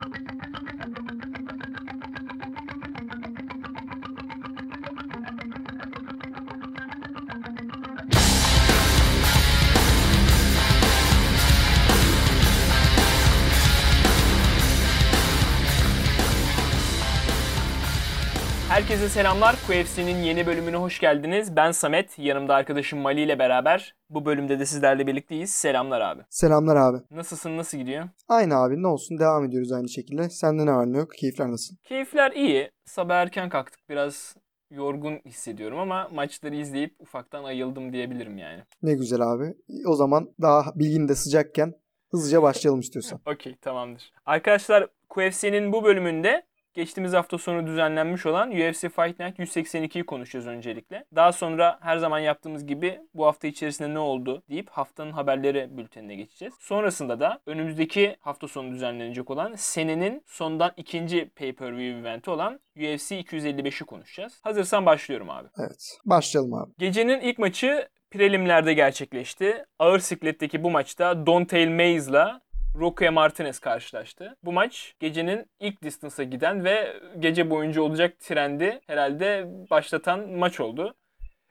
Thank you. Herkese selamlar. QFC'nin yeni bölümüne hoş geldiniz. Ben Samet, yanımda arkadaşım Mali ile beraber bu bölümde de sizlerle birlikteyiz. Selamlar abi. Selamlar abi. Nasılsın, nasıl gidiyor? Aynı abi ne olsun devam ediyoruz aynı şekilde. Sende ne var ne yok? Keyifler nasıl? Keyifler iyi. Sabah erken kalktık. Biraz yorgun hissediyorum ama maçları izleyip ufaktan ayıldım diyebilirim yani. Ne güzel abi. O zaman daha bilgin de sıcakken hızlıca başlayalım istiyorsan. Okey tamamdır. Arkadaşlar QFC'nin bu bölümünde geçtiğimiz hafta sonu düzenlenmiş olan UFC Fight Night 182'yi konuşacağız öncelikle. Daha sonra her zaman yaptığımız gibi bu hafta içerisinde ne oldu deyip haftanın haberleri bültenine geçeceğiz. Sonrasında da önümüzdeki hafta sonu düzenlenecek olan senenin sondan ikinci pay-per-view eventi olan UFC 255'i konuşacağız. Hazırsan başlıyorum abi. Evet. Başlayalım abi. Gecenin ilk maçı prelimlerde gerçekleşti. Ağır sikletteki bu maçta Dontail Mayes'la Roque Martinez karşılaştı. Bu maç gecenin ilk distance'a giden ve gece boyunca olacak trendi herhalde başlatan maç oldu.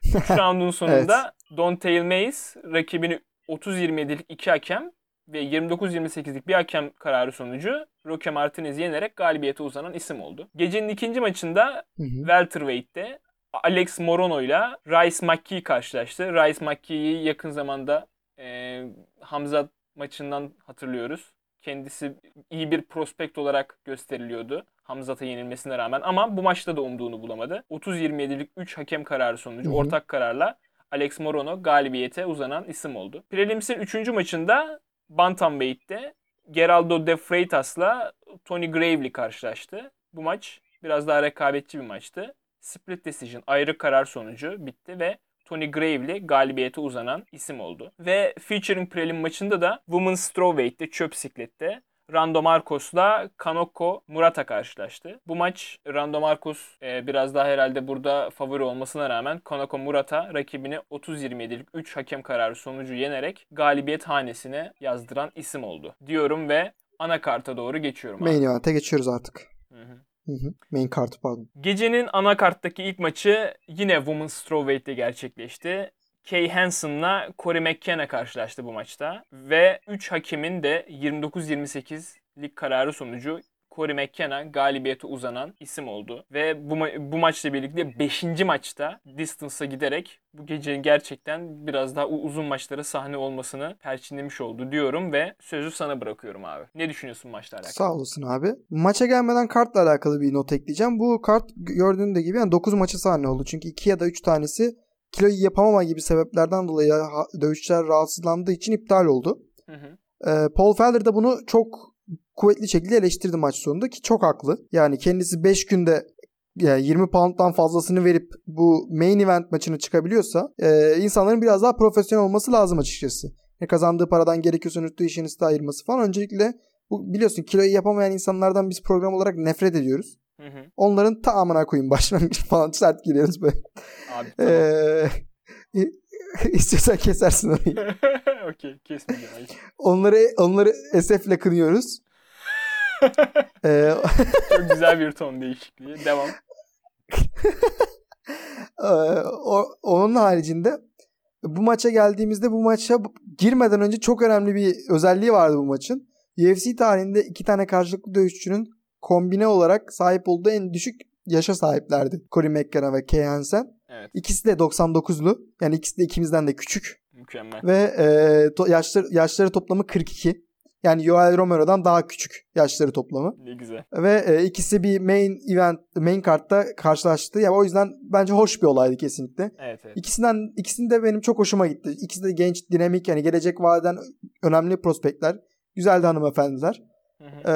3 roundun sonunda evet. Dontail Mayes rakibini 30-27'lik iki hakem ve 29-28'lik bir hakem kararı sonucu Roque Martinez'i yenerek galibiyete uzanan isim oldu. Gecenin ikinci maçında. Welterweight'te Alex Morono ile Rice McKee karşılaştı. Rice McKee'yi yakın zamanda e, Hamza maçından hatırlıyoruz. Kendisi iyi bir prospekt olarak gösteriliyordu. Hamzat'a yenilmesine rağmen ama bu maçta da umduğunu bulamadı. 30-27'lik 3 hakem kararı sonucu hı hı. ortak kararla Alex Morono galibiyete uzanan isim oldu. Prelimis'in 3. maçında Bantamweight'te Geraldo De Freitas'la Tony Gravely karşılaştı. Bu maç biraz daha rekabetçi bir maçtı. Split decision ayrı karar sonucu bitti ve Tony Gravely galibiyete uzanan isim oldu. Ve featuring prelim maçında da Women's Strawweight'te çöp siklette Rando Marcos'la Kanoko Murata karşılaştı. Bu maç Rando Marcos e, biraz daha herhalde burada favori olmasına rağmen Kanoko Murata rakibini 30-27'lik 3 hakem kararı sonucu yenerek galibiyet hanesine yazdıran isim oldu. Diyorum ve ana karta doğru geçiyorum. Main geçiyoruz artık. Hı hı. Main kartı pardon. Gecenin ana karttaki ilk maçı yine Women's Strawweight'te gerçekleşti. Kay Hansen'la Corey McKenna karşılaştı bu maçta. Ve 3 hakemin de 29-28'lik kararı sonucu Corey McKenna galibiyete uzanan isim oldu. Ve bu, ma- bu maçla birlikte 5. maçta distance'a giderek bu gecenin gerçekten biraz daha uzun maçlara sahne olmasını perçinlemiş oldu diyorum ve sözü sana bırakıyorum abi. Ne düşünüyorsun maçla alakalı? Sağ olasın abi. Maça gelmeden kartla alakalı bir not ekleyeceğim. Bu kart gördüğün de gibi yani 9 maça sahne oldu. Çünkü 2 ya da 3 tanesi kiloyu yapamama gibi sebeplerden dolayı dövüşçüler rahatsızlandığı için iptal oldu. Hı hı. Ee, Paul Felder de bunu çok kuvvetli şekilde eleştirdi maç sonunda ki çok haklı. Yani kendisi 5 günde yani 20 pound'dan fazlasını verip bu main event maçını çıkabiliyorsa e, insanların biraz daha profesyonel olması lazım açıkçası. Ne kazandığı paradan gerekiyorsa unuttuğu işini de ayırması falan. Öncelikle bu biliyorsun kiloyu yapamayan insanlardan biz program olarak nefret ediyoruz. Hı hı. Onların tamamına koyun başlangıç falan sert giriyoruz böyle. Abi tamam. Ee, istiyorsan kesersin orayı. Okey kesmeyeceğim. Onları, onları esefle kınıyoruz. ee, Çok güzel bir ton değişikliği. Devam. ee, o, onun haricinde bu maça geldiğimizde bu maça girmeden önce çok önemli bir özelliği vardı bu maçın. UFC tarihinde iki tane karşılıklı dövüşçünün kombine olarak sahip olduğu en düşük yaşa sahiplerdi. Corey McKenna ve Kay Hansen. Evet. İkisi de 99'lu. Yani ikisi de ikimizden de küçük. Mükemmel. Ve e, to- yaşları, yaşları toplamı 42. Yani Yoel Romero'dan daha küçük yaşları toplamı. Ne güzel. Ve e, ikisi bir main event, main kartta karşılaştı. Yani o yüzden bence hoş bir olaydı kesinlikle. Evet, evet. İkisinden ikisini de benim çok hoşuma gitti. İkisi de genç, dinamik yani gelecek vadeden önemli prospektler. Güzeldi hanımefendiler. Hı hı. E,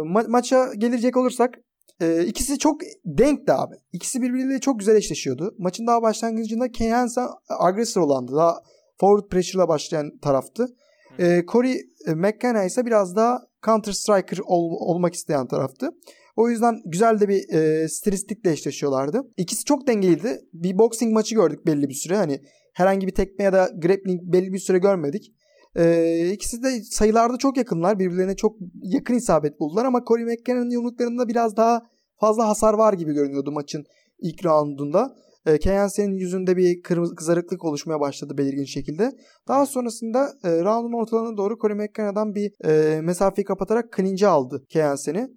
ma- maça gelecek olursak e, ikisi çok denkti abi. İkisi birbiriyle çok güzel eşleşiyordu. Maçın daha başlangıcında Kane Hansen agresör olandı. Daha forward pressure'la başlayan taraftı. E, Corey McKenna ise biraz daha counter striker ol, olmak isteyen taraftı. O yüzden güzel de bir e, stilistikle eşleşiyorlardı. İkisi çok dengeliydi. Bir boxing maçı gördük belli bir süre. Hani herhangi bir tekme ya da grappling belli bir süre görmedik. Ee, ikisi de sayılarda çok yakınlar. Birbirlerine çok yakın isabet buldular ama Corey McKenna'nın yumruklarında biraz daha fazla hasar var gibi görünüyordu maçın ilk roundunda. E, Keyensen'in yüzünde bir kırmızı kızarıklık oluşmaya başladı belirgin şekilde. Daha sonrasında e, roundun ortalarına doğru Corey McKenna'dan bir e, mesafeyi kapatarak clinch'e aldı Keyensen'i.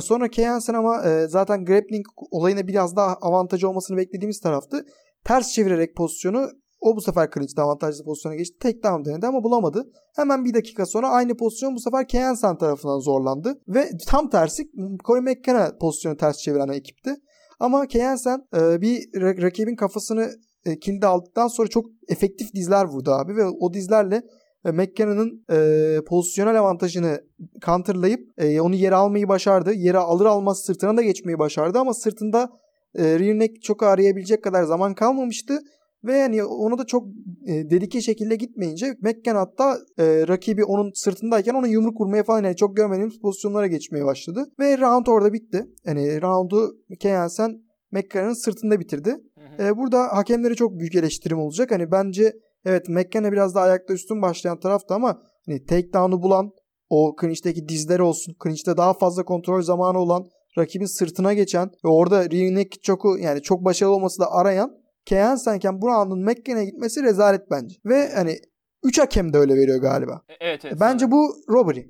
Sonra Keyensen ama e, zaten grappling olayına biraz daha avantajı olmasını beklediğimiz taraftı. Ters çevirerek pozisyonu o bu sefer clinch'te avantajlı pozisyona geçti. Tek down denedi ama bulamadı. Hemen bir dakika sonra aynı pozisyon bu sefer Keyensen tarafından zorlandı. Ve tam tersi Corey McKenna pozisyonu ters çeviren ekipti. Ama Keyensen e, bir rakibin kafasını e, kilidi aldıktan sonra çok efektif dizler vurdu abi ve o dizlerle e, McKenna'nın e, pozisyonel avantajını counterlayıp e, onu yere almayı başardı. Yere alır almaz sırtına da geçmeyi başardı ama sırtında e, rear neck çok arayabilecek kadar zaman kalmamıştı. Ve yani onu da çok e, dedike şekilde gitmeyince McKenna hatta e, rakibi onun sırtındayken ona yumruk vurmaya falan yani çok görmediğimiz pozisyonlara geçmeye başladı. Ve round orada bitti. Yani roundu Keyansen McKenna'nın sırtında bitirdi. E, burada hakemlere çok büyük eleştirim olacak. Hani bence evet McKenna biraz daha ayakta üstün başlayan taraftı ama hani takedown'u bulan o clinch'teki dizleri olsun. Clinch'te daha fazla kontrol zamanı olan rakibin sırtına geçen ve orada rear neck choke'u yani çok başarılı olması da arayan Kehan Senken bu roundun McKena'ya gitmesi rezalet bence. Ve hani 3 hakem de öyle veriyor galiba. E, evet evet. Bence bu robbery.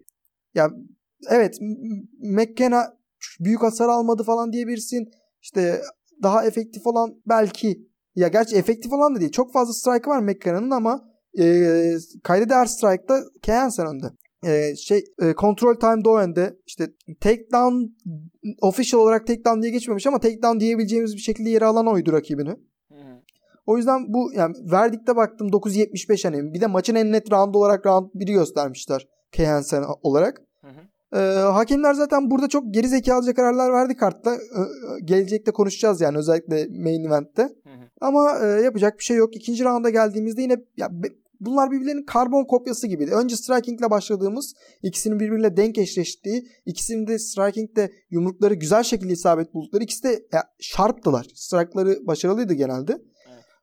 Ya evet McKenna büyük hasar almadı falan diyebilirsin. İşte daha efektif olan belki ya gerçi efektif olan da değil. Çok fazla strike var McKenna'nın ama e, kayda değer strike'da Kehansen önde. E, şey e, control time'da o önde. İşte takedown official olarak takedown diye geçmemiş ama takedown diyebileceğimiz bir şekilde yere alan oydu rakibini. O yüzden bu yani verdikte baktım 9.75 hani bir de maçın en net round olarak round 1'i göstermişler Kehansen olarak. Hı hı. Ee, hakemler zaten burada çok geri zekalıca kararlar verdi kartta. Ee, gelecekte konuşacağız yani özellikle main event'te. Hı hı. Ama e, yapacak bir şey yok. İkinci rounda geldiğimizde yine ya, bunlar birbirlerinin karbon kopyası gibiydi. Önce strikingle başladığımız, ikisinin birbiriyle denk eşleştiği, ikisinin de striking'de yumrukları güzel şekilde isabet buldukları, ikisi de ya, sharptılar. Strike'ları başarılıydı genelde.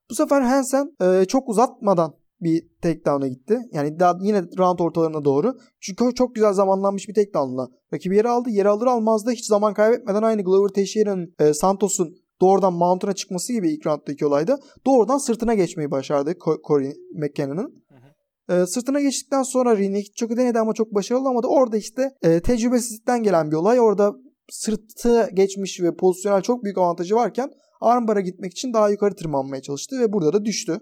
Bu sefer Hansen e, çok uzatmadan bir takedown'a gitti. Yani daha yine round ortalarına doğru. Çünkü çok güzel zamanlanmış bir takedown'la rakibi yere aldı. Yere alır almaz da hiç zaman kaybetmeden aynı Glover Teixeira'nın e, Santos'un doğrudan mount'una çıkması gibi ilk rounddaki olayda doğrudan sırtına geçmeyi başardı Corey McKenna'nın. E, sırtına geçtikten sonra Rini çok denedi ama çok başarılı olamadı. Orada işte e, tecrübesizlikten gelen bir olay. Orada sırtı geçmiş ve pozisyonel çok büyük avantajı varken armbar'a gitmek için daha yukarı tırmanmaya çalıştı ve burada da düştü.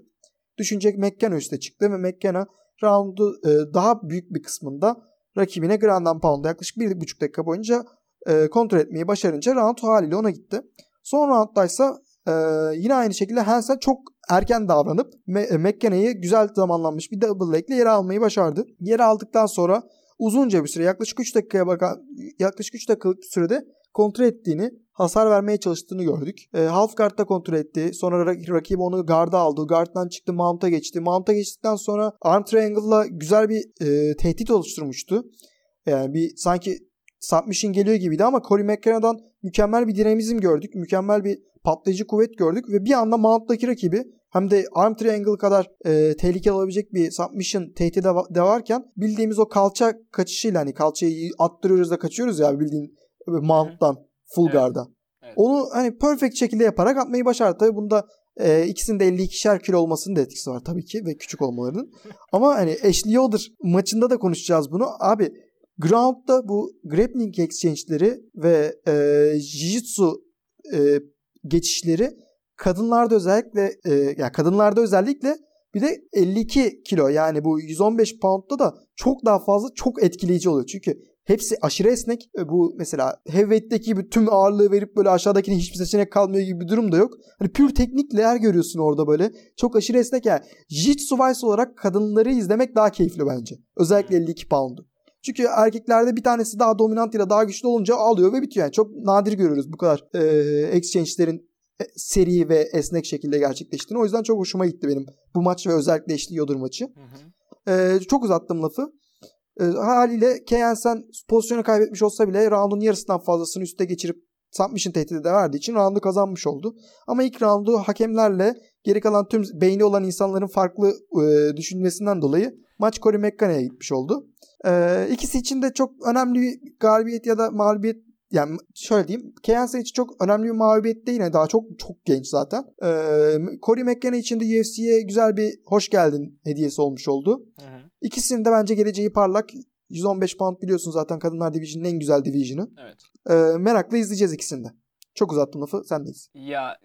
Düşünecek McKenna üste çıktı ve McKenna roundu e, daha büyük bir kısmında rakibine ground and pound'da yaklaşık 1,5 dakika boyunca e, kontrol etmeyi başarınca round haliyle ona gitti. Son rounddaysa e, yine aynı şekilde Hansen çok erken davranıp e, McKenna'yı güzel zamanlanmış bir double leg ile yere almayı başardı. Yere aldıktan sonra uzunca bir süre yaklaşık 3 dakikaya bakan yaklaşık 3 dakikalık sürede kontrol ettiğini, hasar vermeye çalıştığını gördük. E, half guard'da kontrol etti. Sonra rak- rakibi onu guard'a aldı. Guard'dan çıktı mount'a geçti. Mount'a geçtikten sonra arm triangle'la güzel bir e, tehdit oluşturmuştu. Yani bir sanki submission geliyor gibiydi ama Corey McKenna'dan mükemmel bir dinamizm gördük. Mükemmel bir patlayıcı kuvvet gördük ve bir anda mount'taki rakibi hem de arm triangle kadar e, tehlikeli olabilecek bir submission tehdidi de varken bildiğimiz o kalça kaçışıyla hani kalçayı attırıyoruz da kaçıyoruz ya bildiğin Mount'tan full evet. guard'a. Evet. Onu hani perfect şekilde yaparak atmayı başardı. Tabii bunda e, ikisinin de 52'şer kilo olmasının da etkisi var tabii ki ve küçük olmalarının. Ama hani Ashley Yoder maçında da konuşacağız bunu. Abi ground'da bu grappling exchange'leri ve e, jiu-jitsu e, geçişleri kadınlarda özellikle e, yani kadınlarda özellikle bir de 52 kilo yani bu 115 pound'da da çok daha fazla çok etkileyici oluyor. Çünkü Hepsi aşırı esnek. E, bu mesela heavyweight'teki gibi tüm ağırlığı verip böyle aşağıdakine hiçbir seçenek kalmıyor gibi bir durum da yok. Hani pür teknikler görüyorsun orada böyle. Çok aşırı esnek yani. Jiu-Jitsu Vice olarak kadınları izlemek daha keyifli bence. Özellikle 52 pound'u. Çünkü erkeklerde bir tanesi daha dominant ya da daha güçlü olunca alıyor ve bitiyor. Yani çok nadir görüyoruz bu kadar e, exchange'lerin e, seri ve esnek şekilde gerçekleştiğini. O yüzden çok hoşuma gitti benim bu maç ve özellikle eşli Yodur maçı. Hı hı. E, çok uzattım lafı. E, haliyle Keyensen pozisyonu kaybetmiş olsa bile roundun yarısından fazlasını üste geçirip submission tehdidi de verdiği için roundu kazanmış oldu. Ama ilk roundu hakemlerle geri kalan tüm beyni olan insanların farklı e, düşünmesinden dolayı Maç Corey McCanna'ya gitmiş oldu. Ee, ikisi için de çok önemli bir galibiyet ya da mağlubiyet yani şöyle diyeyim. Keansa için çok önemli bir mağlubiyet değil. Yani daha çok çok genç zaten. Ee, Corey McKenna için de UFC'ye güzel bir hoş geldin hediyesi olmuş oldu. Hı hı. İkisinin de bence geleceği parlak. 115 pound biliyorsun zaten kadınlar division'ın en güzel division'ı. Evet. Ee, merakla izleyeceğiz ikisini de. Çok uzattım lafı sendeyiz. Ya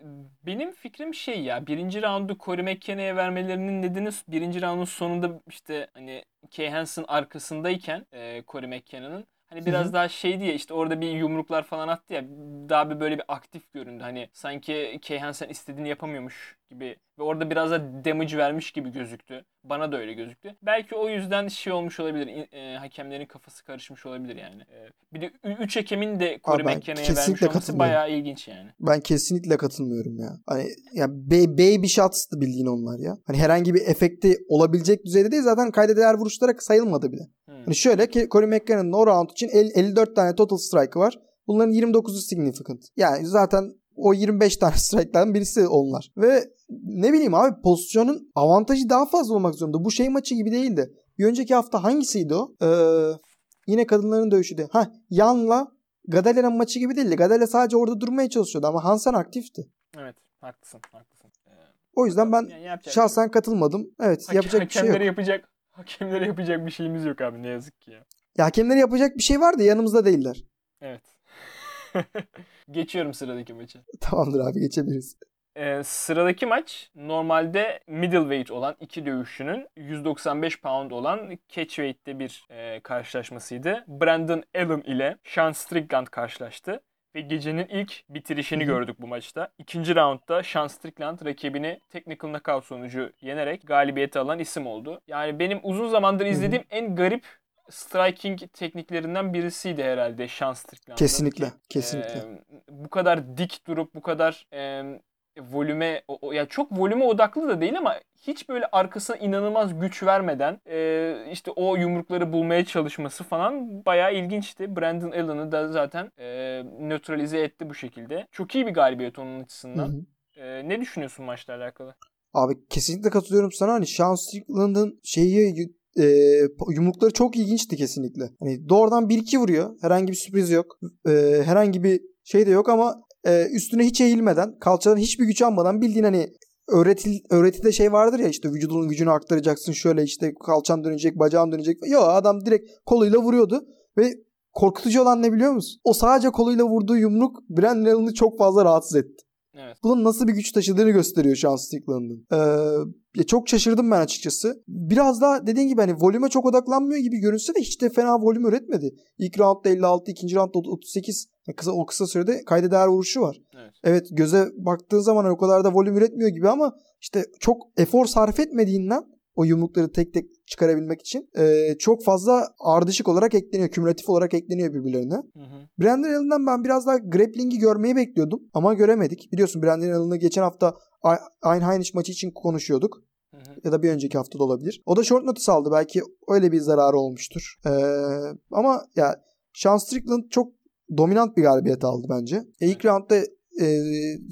benim fikrim şey ya birinci roundu Corey McKenna'ya vermelerinin nedeni birinci roundun sonunda işte hani Kay Hansen arkasındayken e, Corey McKenna'nın hani biraz daha şeydi ya işte orada bir yumruklar falan attı ya daha bir böyle bir aktif göründü. Hani sanki Kay Hansen istediğini yapamıyormuş gibi ve orada biraz da damage vermiş gibi gözüktü. Bana da öyle gözüktü. Belki o yüzden şey olmuş olabilir. e, hakemlerin kafası karışmış olabilir yani. E, bir de 3 hakemin de Corey McKenna'ya vermiş olması bayağı ilginç yani. Ben kesinlikle katılmıyorum ya. Hani ya ba- baby shots'tı bildiğin onlar ya. Hani herhangi bir efekti olabilecek düzeyde değil zaten kayda değer vuruşlara sayılmadı bile. Hani şöyle ki Corey McCanna'nın o round için el- 54 tane total strike'ı var. Bunların 29'u significant. Yani zaten o 25 tane strike'lardan birisi onlar. Ve ne bileyim abi pozisyonun avantajı daha fazla olmak zorunda. Bu şey maçı gibi değildi. Bir önceki hafta hangisiydi o? Ee, yine kadınların dövüşüydü. Ha Yan'la Gadala'nın maçı gibi değildi. Gadala sadece orada durmaya çalışıyordu ama Hansen aktifti. Evet, haklısın, haklısın. Ee, O yüzden ben yani şahsen katılmadım. Evet Hake- yapacak bir şey yok. yapacak hakemlere yapacak bir şeyimiz yok abi ne yazık ki ya. Ya hakemlere yapacak bir şey var da yanımızda değiller. Evet. Geçiyorum sıradaki maça. Tamamdır abi geçebiliriz. Ee, sıradaki maç normalde middleweight olan iki dövüşçünün 195 pound olan catchweight'te bir e, karşılaşmasıydı. Brandon Allen ile Sean Strickland karşılaştı. Ve gecenin ilk bitirişini gördük bu maçta. İkinci roundda Sean Strickland rakibini technical knockout sonucu yenerek galibiyeti alan isim oldu. Yani benim uzun zamandır izlediğim en garip striking tekniklerinden birisiydi herhalde Sean Strickland'ın. Kesinlikle, kesinlikle. e, bu kadar dik durup bu kadar e, volüme o, o- ya çok volüme odaklı da değil ama hiç böyle arkasına inanılmaz güç vermeden e, işte o yumrukları bulmaya çalışması falan bayağı ilginçti. Brandon Allen'ı da zaten e, nötralize etti bu şekilde. Çok iyi bir galibiyet onun Hı açısından. hı. E, ne düşünüyorsun maçla alakalı? Abi kesinlikle katılıyorum sana. Hani Sean Strickland'ın şeyi e, yumrukları çok ilginçti kesinlikle. Hani doğrudan 1-2 vuruyor. Herhangi bir sürpriz yok. E, herhangi bir şey de yok ama e, üstüne hiç eğilmeden, kalçadan hiçbir güç almadan bildiğin hani öğretil, öğretide şey vardır ya işte vücudunun gücünü aktaracaksın şöyle işte kalçan dönecek, bacağın dönecek. Yok adam direkt koluyla vuruyordu ve korkutucu olan ne biliyor musun? O sadece koluyla vurduğu yumruk Brandon Allen'ı çok fazla rahatsız etti. Evet. Bunun nasıl bir güç taşıdığını gösteriyor Sean Strickland'ın. Ee, çok şaşırdım ben açıkçası. Biraz daha dediğin gibi hani volüme çok odaklanmıyor gibi görünse de hiç de fena volüm üretmedi. İlk roundda 56, ikinci roundda 38. Yani kısa, o kısa sürede kayda değer vuruşu var. Evet. Evet göze baktığın zaman hani o kadar da volüm üretmiyor gibi ama işte çok efor sarf etmediğinden o yumrukları tek tek çıkarabilmek için e, çok fazla ardışık olarak ekleniyor. Kümülatif olarak ekleniyor birbirlerine. Hı hı. Brandon Allen'dan ben biraz daha grappling'i görmeyi bekliyordum ama göremedik. Biliyorsun Brandon Allen'ı geçen hafta Einheinich maçı için konuşuyorduk. Hı hı. Ya da bir önceki hafta da olabilir. O da short notice aldı. Belki öyle bir zararı olmuştur. Ee, ama ya Sean Strickland çok dominant bir galibiyet aldı bence. E, ilk roundda e,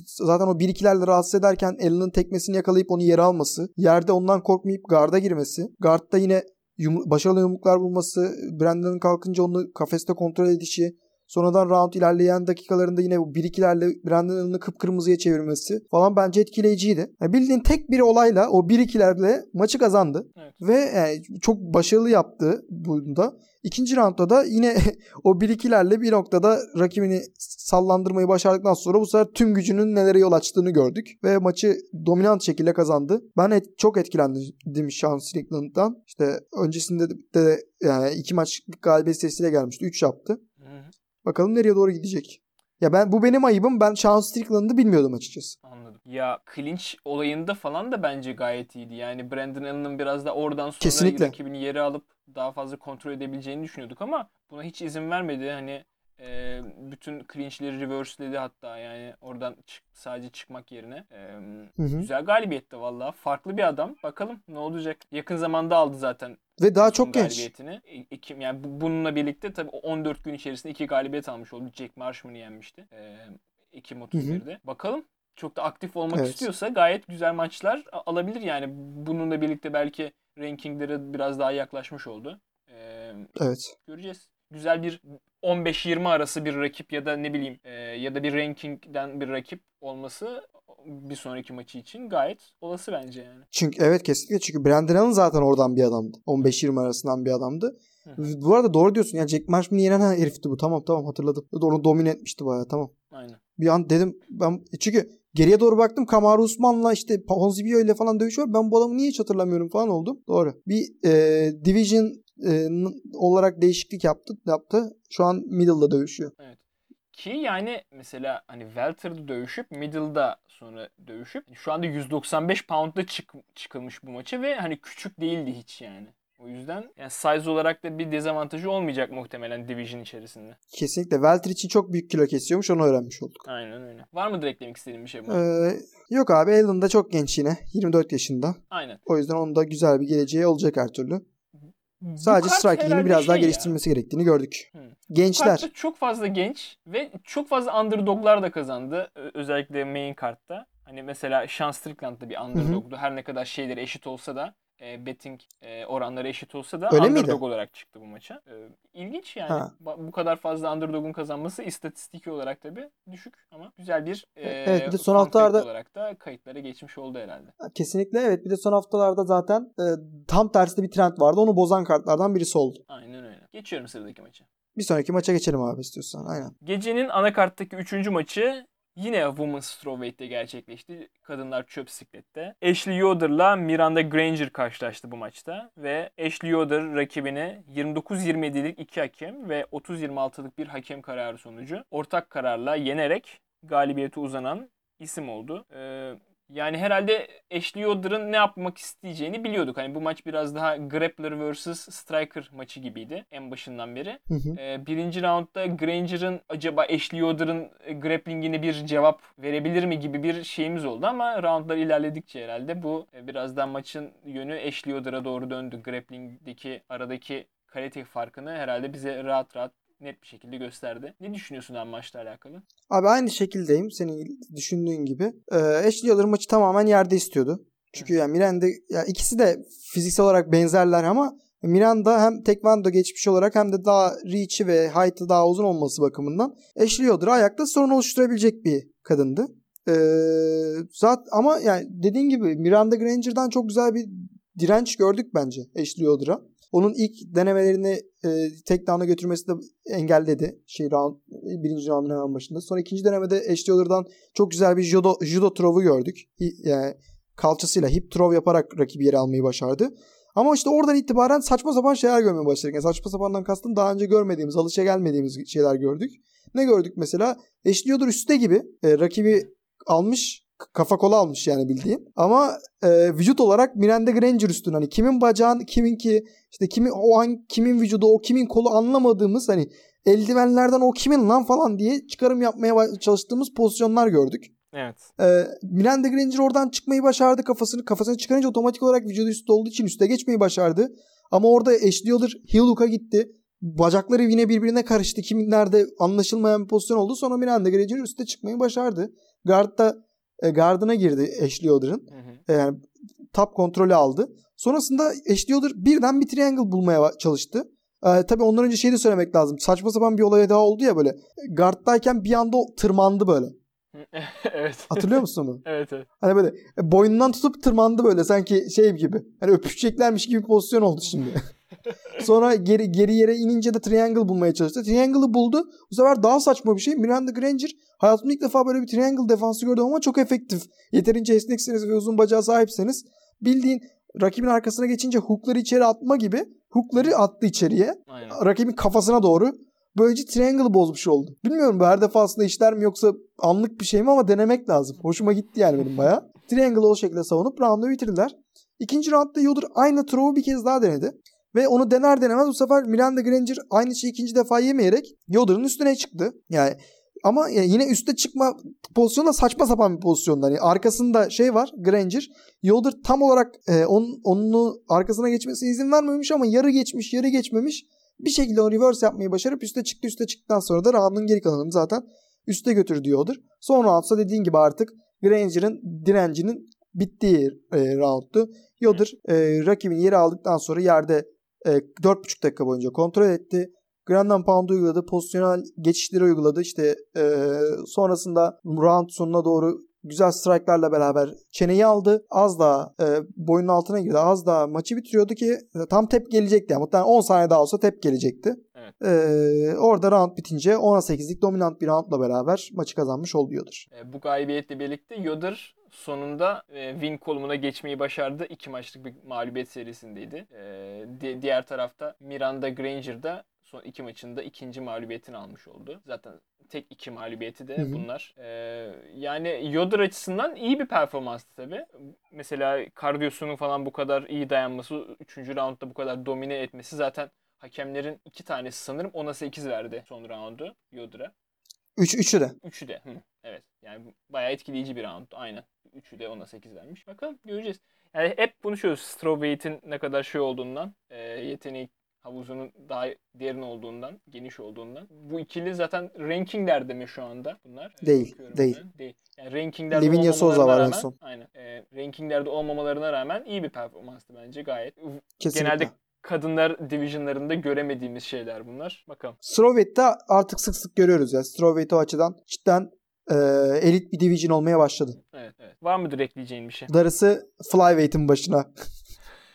zaten o 1-2'lerle rahatsız ederken Allen'ın tekmesini yakalayıp onu yere alması. Yerde ondan korkmayıp garda girmesi. Guard'da yine yum- başarılı yumruklar bulması. Brandon'ın kalkınca onu kafeste kontrol edişi. Sonradan round ilerleyen dakikalarında yine bu 1-2'lerle Brandon Allen'ı kıpkırmızıya çevirmesi falan bence etkileyiciydi. Yani bildiğin tek bir olayla o 1-2'lerle maçı kazandı. Evet. Ve yani çok başarılı yaptı bunda. İkinci roundda da yine o 1-2'lerle bir noktada rakibini sallandırmayı başardıktan sonra bu sefer tüm gücünün nelere yol açtığını gördük. Ve maçı dominant şekilde kazandı. Ben et- çok etkilendim Sean Strickland'dan. İşte öncesinde de yani iki maç galibiyet serisiyle gelmişti. 3 yaptı. Bakalım nereye doğru gidecek. Ya ben bu benim ayıbım. Ben Sean Strickland'ı bilmiyordum açıkçası. Anladım. Ya clinch olayında falan da bence gayet iyiydi. Yani Brandon Allen'ın biraz da oradan sonra Kesinlikle. rakibini yere alıp daha fazla kontrol edebileceğini düşünüyorduk ama buna hiç izin vermedi. Hani e, bütün clinchleri reverse'ledi hatta yani oradan çık- sadece çıkmak yerine. E, Hı hı. güzel galibiyetti valla. Farklı bir adam. Bakalım ne olacak. Yakın zamanda aldı zaten Ve daha çok genç. galibiyetini. E- Ekim, yani bu- bununla birlikte tabii o 14 gün içerisinde iki galibiyet almış oldu. Jack Marshman'ı yenmişti. Ee, Ekim 31'de. Bakalım çok da aktif olmak Evet. istiyorsa gayet güzel maçlar alabilir yani. Bununla birlikte belki rankingleri biraz daha yaklaşmış oldu. Ee, Evet. göreceğiz. Güzel bir 15-20 arası bir rakip ya da ne bileyim e, ya da bir rankingden bir rakip olması bir sonraki maçı için gayet olası bence yani. Çünkü evet kesinlikle çünkü Brandon Allen zaten oradan bir adamdı. 15-20 arasından bir adamdı. Bu arada doğru diyorsun. Yani Jack Marshman'ı yenen herifti bu. Tamam tamam hatırladım. Onu domine etmişti bayağı tamam. Aynen. Bir an dedim ben çünkü geriye doğru baktım Kamaru Usman'la işte Ponzibio ile falan dövüşüyor. Ben bu adamı niye hiç hatırlamıyorum falan oldum. Doğru. Bir e, division e, olarak değişiklik yaptı. yaptı. Şu an middle'da dövüşüyor. Ki yani mesela hani welter'da dövüşüp middle'da sonra dövüşüp şu anda 195 pound'da çık, çıkılmış bu maça ve hani küçük değildi hiç yani. O yüzden yani size olarak da bir dezavantajı olmayacak muhtemelen division içerisinde. Kesinlikle. Welter için çok büyük kilo kesiyormuş. Onu öğrenmiş olduk. Aynen öyle. Var mıdır eklemek istediğin bir şey bu? Ee, yok abi Allen da çok genç yine. 24 yaşında. Aynen. O yüzden onun da güzel bir geleceği olacak her türlü. Bu Sadece striking'ini biraz daha şey ya. geliştirmesi gerektiğini gördük. Hı. Bu Gençler. kartta çok fazla genç ve çok fazla underdoglar da kazandı. Özellikle main kartta. Hani mesela Sean Strickland da bir underdogdu. Her ne kadar şeyleri eşit olsa da e, betting e, oranları eşit olsa da Öyle underdog miydi? olarak çıktı bu maça. E, ilginç yani. Ha. Bu kadar fazla underdog'un kazanması istatistiki olarak tabii düşük ama güzel bir e, Evet, bir de son haftalarda- olarak da kayıtlara geçmiş oldu herhalde. Kesinlikle evet. Bir de son haftalarda zaten e, tam tersi bir trend vardı. Onu bozan kartlardan birisi oldu. Aynen öyle. Geçiyorum sıradaki maça. Bir sonraki maça geçelim abi istiyorsan. Aynen. Gecenin anakarttaki üçüncü maçı yine Women's Strawweight'te gerçekleşti. Kadınlar çöp siklette. Ashley Yoder'la Miranda Granger karşılaştı bu maçta. Ve Ashley Yoder rakibini 29-27'lik iki hakem ve 30-26'lık bir hakem kararı sonucu ortak kararla yenerek galibiyete uzanan isim oldu. Ee, yani herhalde Ashley Yoder'ın ne yapmak isteyeceğini biliyorduk. Hani bu maç biraz daha grappler vs. striker maçı gibiydi en başından beri. Hı hı. Ee, birinci roundda Granger'ın acaba Ashley Yoder'ın e, grappling'ine bir cevap verebilir mi gibi bir şeyimiz oldu ama roundlar ilerledikçe herhalde bu e, biraz daha maçın yönü Ashley Yoder'a doğru döndü. Grappling'deki aradaki kalite farkını herhalde bize rahat rahat net bir şekilde gösterdi. Ne düşünüyorsun abi maçla alakalı? Abi aynı şekildeyim. Senin düşündüğün gibi. Ee, Ashley maçı tamamen yerde istiyordu. Çünkü yani Miranda ya ikisi de fiziksel olarak benzerler ama Miranda hem tekvando geçmiş olarak hem de daha reach'i ve height'ı daha uzun olması bakımından Ashley Yoder'a ayakta sorun oluşturabilecek bir kadındı. Ee, zaten ama yani dediğin gibi Miranda Granger'dan çok güzel bir direnç gördük bence Ashley Yoder'a. Onun ilk denemelerini e, tek down'a götürmesi de engelledi. Şey round, birinci roundun hemen başında. Sonra ikinci denemede Ashley Yoder'dan çok güzel bir judo, judo throw gördük. Yani kalçasıyla hip throw yaparak rakibi yere almayı başardı. Ama işte oradan itibaren saçma sapan şeyler görmeye başladık. Yani saçma sapandan kastım daha önce görmediğimiz, alışa gelmediğimiz şeyler gördük. Ne gördük mesela? Yoder üstte gibi. E, rakibi almış, kafa kola almış yani bildiğin. Ama e, vücut olarak Miranda Granger üstün. Hani kimin bacağın, kiminki, işte kimin o an kimin vücudu, o kimin kolu anlamadığımız hani eldivenlerden o kimin lan falan diye çıkarım yapmaya çalıştığımız pozisyonlar gördük. Evet. Ee, Miranda Granger oradan çıkmayı başardı kafasını. Kafasını çıkarınca otomatik olarak vücudu üstte olduğu için üste geçmeyi başardı. Ama orada heel hook'a gitti. Bacakları yine birbirine karıştı. Kim nerede anlaşılmayan bir pozisyon oldu. Sonra Miranda Granger üste çıkmayı başardı. Guard'da e, gardına girdi Ashley Yoder'ın. Hı. Yani top kontrolü aldı. Sonrasında Ashley Yoder birden bir triangle bulmaya çalıştı. Ee, tabii ondan önce şey de söylemek lazım. Saçma sapan bir olay daha oldu ya böyle. Guard'dayken bir anda tırmandı böyle. evet. Hatırlıyor musun onu? evet evet. Hani böyle e, boynundan tutup tırmandı böyle sanki şey gibi. Hani öpüşeceklermiş gibi pozisyon oldu şimdi. Sonra geri geri yere inince de triangle bulmaya çalıştı. Triangle'ı buldu. Bu sefer daha saçma bir şey. Miranda Granger hayatımda ilk defa böyle bir triangle defansı gördüm ama çok efektif. Yeterince esnekseniz ve uzun bacağa sahipseniz bildiğin rakibin arkasına geçince hookları içeri atma gibi hookları attı içeriye. Aynen. Rakibin kafasına doğru. Böylece triangle'ı bozmuş oldu. Bilmiyorum bu her defasında işler mi yoksa anlık bir şey mi ama denemek lazım. Hoşuma gitti yani benim baya. Triangle'ı o şekilde savunup round'u bitirdiler. İkinci roundda Yoder aynı throw'u bir kez daha denedi. Ve onu dener denemez bu sefer Miranda Granger aynı şeyi ikinci defa yemeyerek Yoder'ın üstüne çıktı. Yani ama yine üste çıkma pozisyonu da saçma sapan bir pozisyon. Hani arkasında şey var Granger. Yoder tam olarak e, onun, onu arkasına geçmesine izin vermemiş ama yarı geçmiş yarı geçmemiş. Bir şekilde onu reverse yapmayı başarıp üste çıktı. Üste çıktıktan sonra da round'un geri kalanını zaten üste götürdü Yoder. Son roundsa dediğin gibi artık Granger'ın direncinin bittiği e, rounddu. Yoder e, rakibin yeri aldıktan sonra yerde e, 4,5 dakika boyunca kontrol etti. Ground Pound uyguladı. Pozisyonel geçişleri uyguladı. İşte e, sonrasında round sonuna doğru güzel strike'larla beraber çeneyi aldı. Az daha e, boyunun altına girdi. Az daha maçı bitiriyordu ki e, tam tep gelecekti. Yani muhtemelen 10 saniye daha olsa tep gelecekti. Evet. E, orada round bitince 10'a 8'lik dominant bir roundla beraber maçı kazanmış oluyordur. E, bu galibiyetle birlikte Yoder sonunda e, win kolumuna geçmeyi başardı. İki maçlık bir mağlubiyet serisindeydi. E, di- diğer tarafta Miranda Granger da son iki maçında ikinci mağlubiyetini almış oldu. Zaten tek iki mağlubiyeti de Hı hı. bunlar. E, yani Yoder açısından iyi bir performanstı tabii. Mesela kardiyosunun falan bu kadar iyi dayanması, 3. roundda bu kadar domine etmesi zaten hakemlerin iki tanesi sanırım 10'a 8 verdi son roundu Yoder'a. 3 üçü de. Üçü de. Hı, evet. Yani bayağı etkileyici bir round. Aynen. Üçü de ona 8 vermiş. Bakalım göreceğiz. Yani hep konuşuyoruz Strawweight'in ne kadar şey olduğundan, e, yetenek havuzunun daha derin olduğundan, geniş olduğundan. Bu ikili zaten rankinglerde mi şu anda bunlar? E, Değil, bakıyorum değil. ben. Değil. Yani rankinglerde Livinha Souza olmamalarına var en rağmen, son. aynen. E, rankinglerde olmamalarına rağmen iyi bir performanstı bence gayet. Kesinlikle. Genelde kadınlar divisionlarında göremediğimiz şeyler bunlar. Bakalım. Strawweight'te artık sık sık görüyoruz ya. Strawweight o açıdan cidden e, elit bir division olmaya başladı. Evet, evet. Var mıdır ekleyeceğin bir şey? Darısı Flyweight'in başına.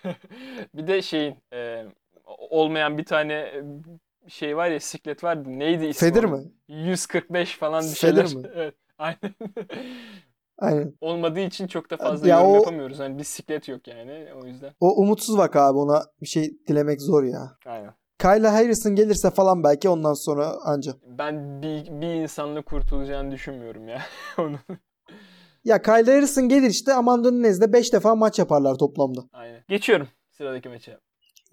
bir de şeyin e, olmayan bir tane e, şey var ya siklet vardı. Neydi ismi? Fedir onun? mi? 145 falan bir Fedir şeyler. mi? evet. Aynen. Aynen. Olmadığı için çok da fazla Ya yorum o- yapamıyoruz. Hani bisiklet yok yani o yüzden. O umutsuz vak abi ona bir şey dilemek zor ya. Aynen. Kyla Harrison gelirse falan belki ondan sonra anca. Ben bir, bir insanla kurtulacağını düşünmüyorum ya. Onu. Ya Kyla Harrison gelir işte Amanda Nunes'de 5 defa maç yaparlar toplamda. Aynen. Geçiyorum sıradaki maça.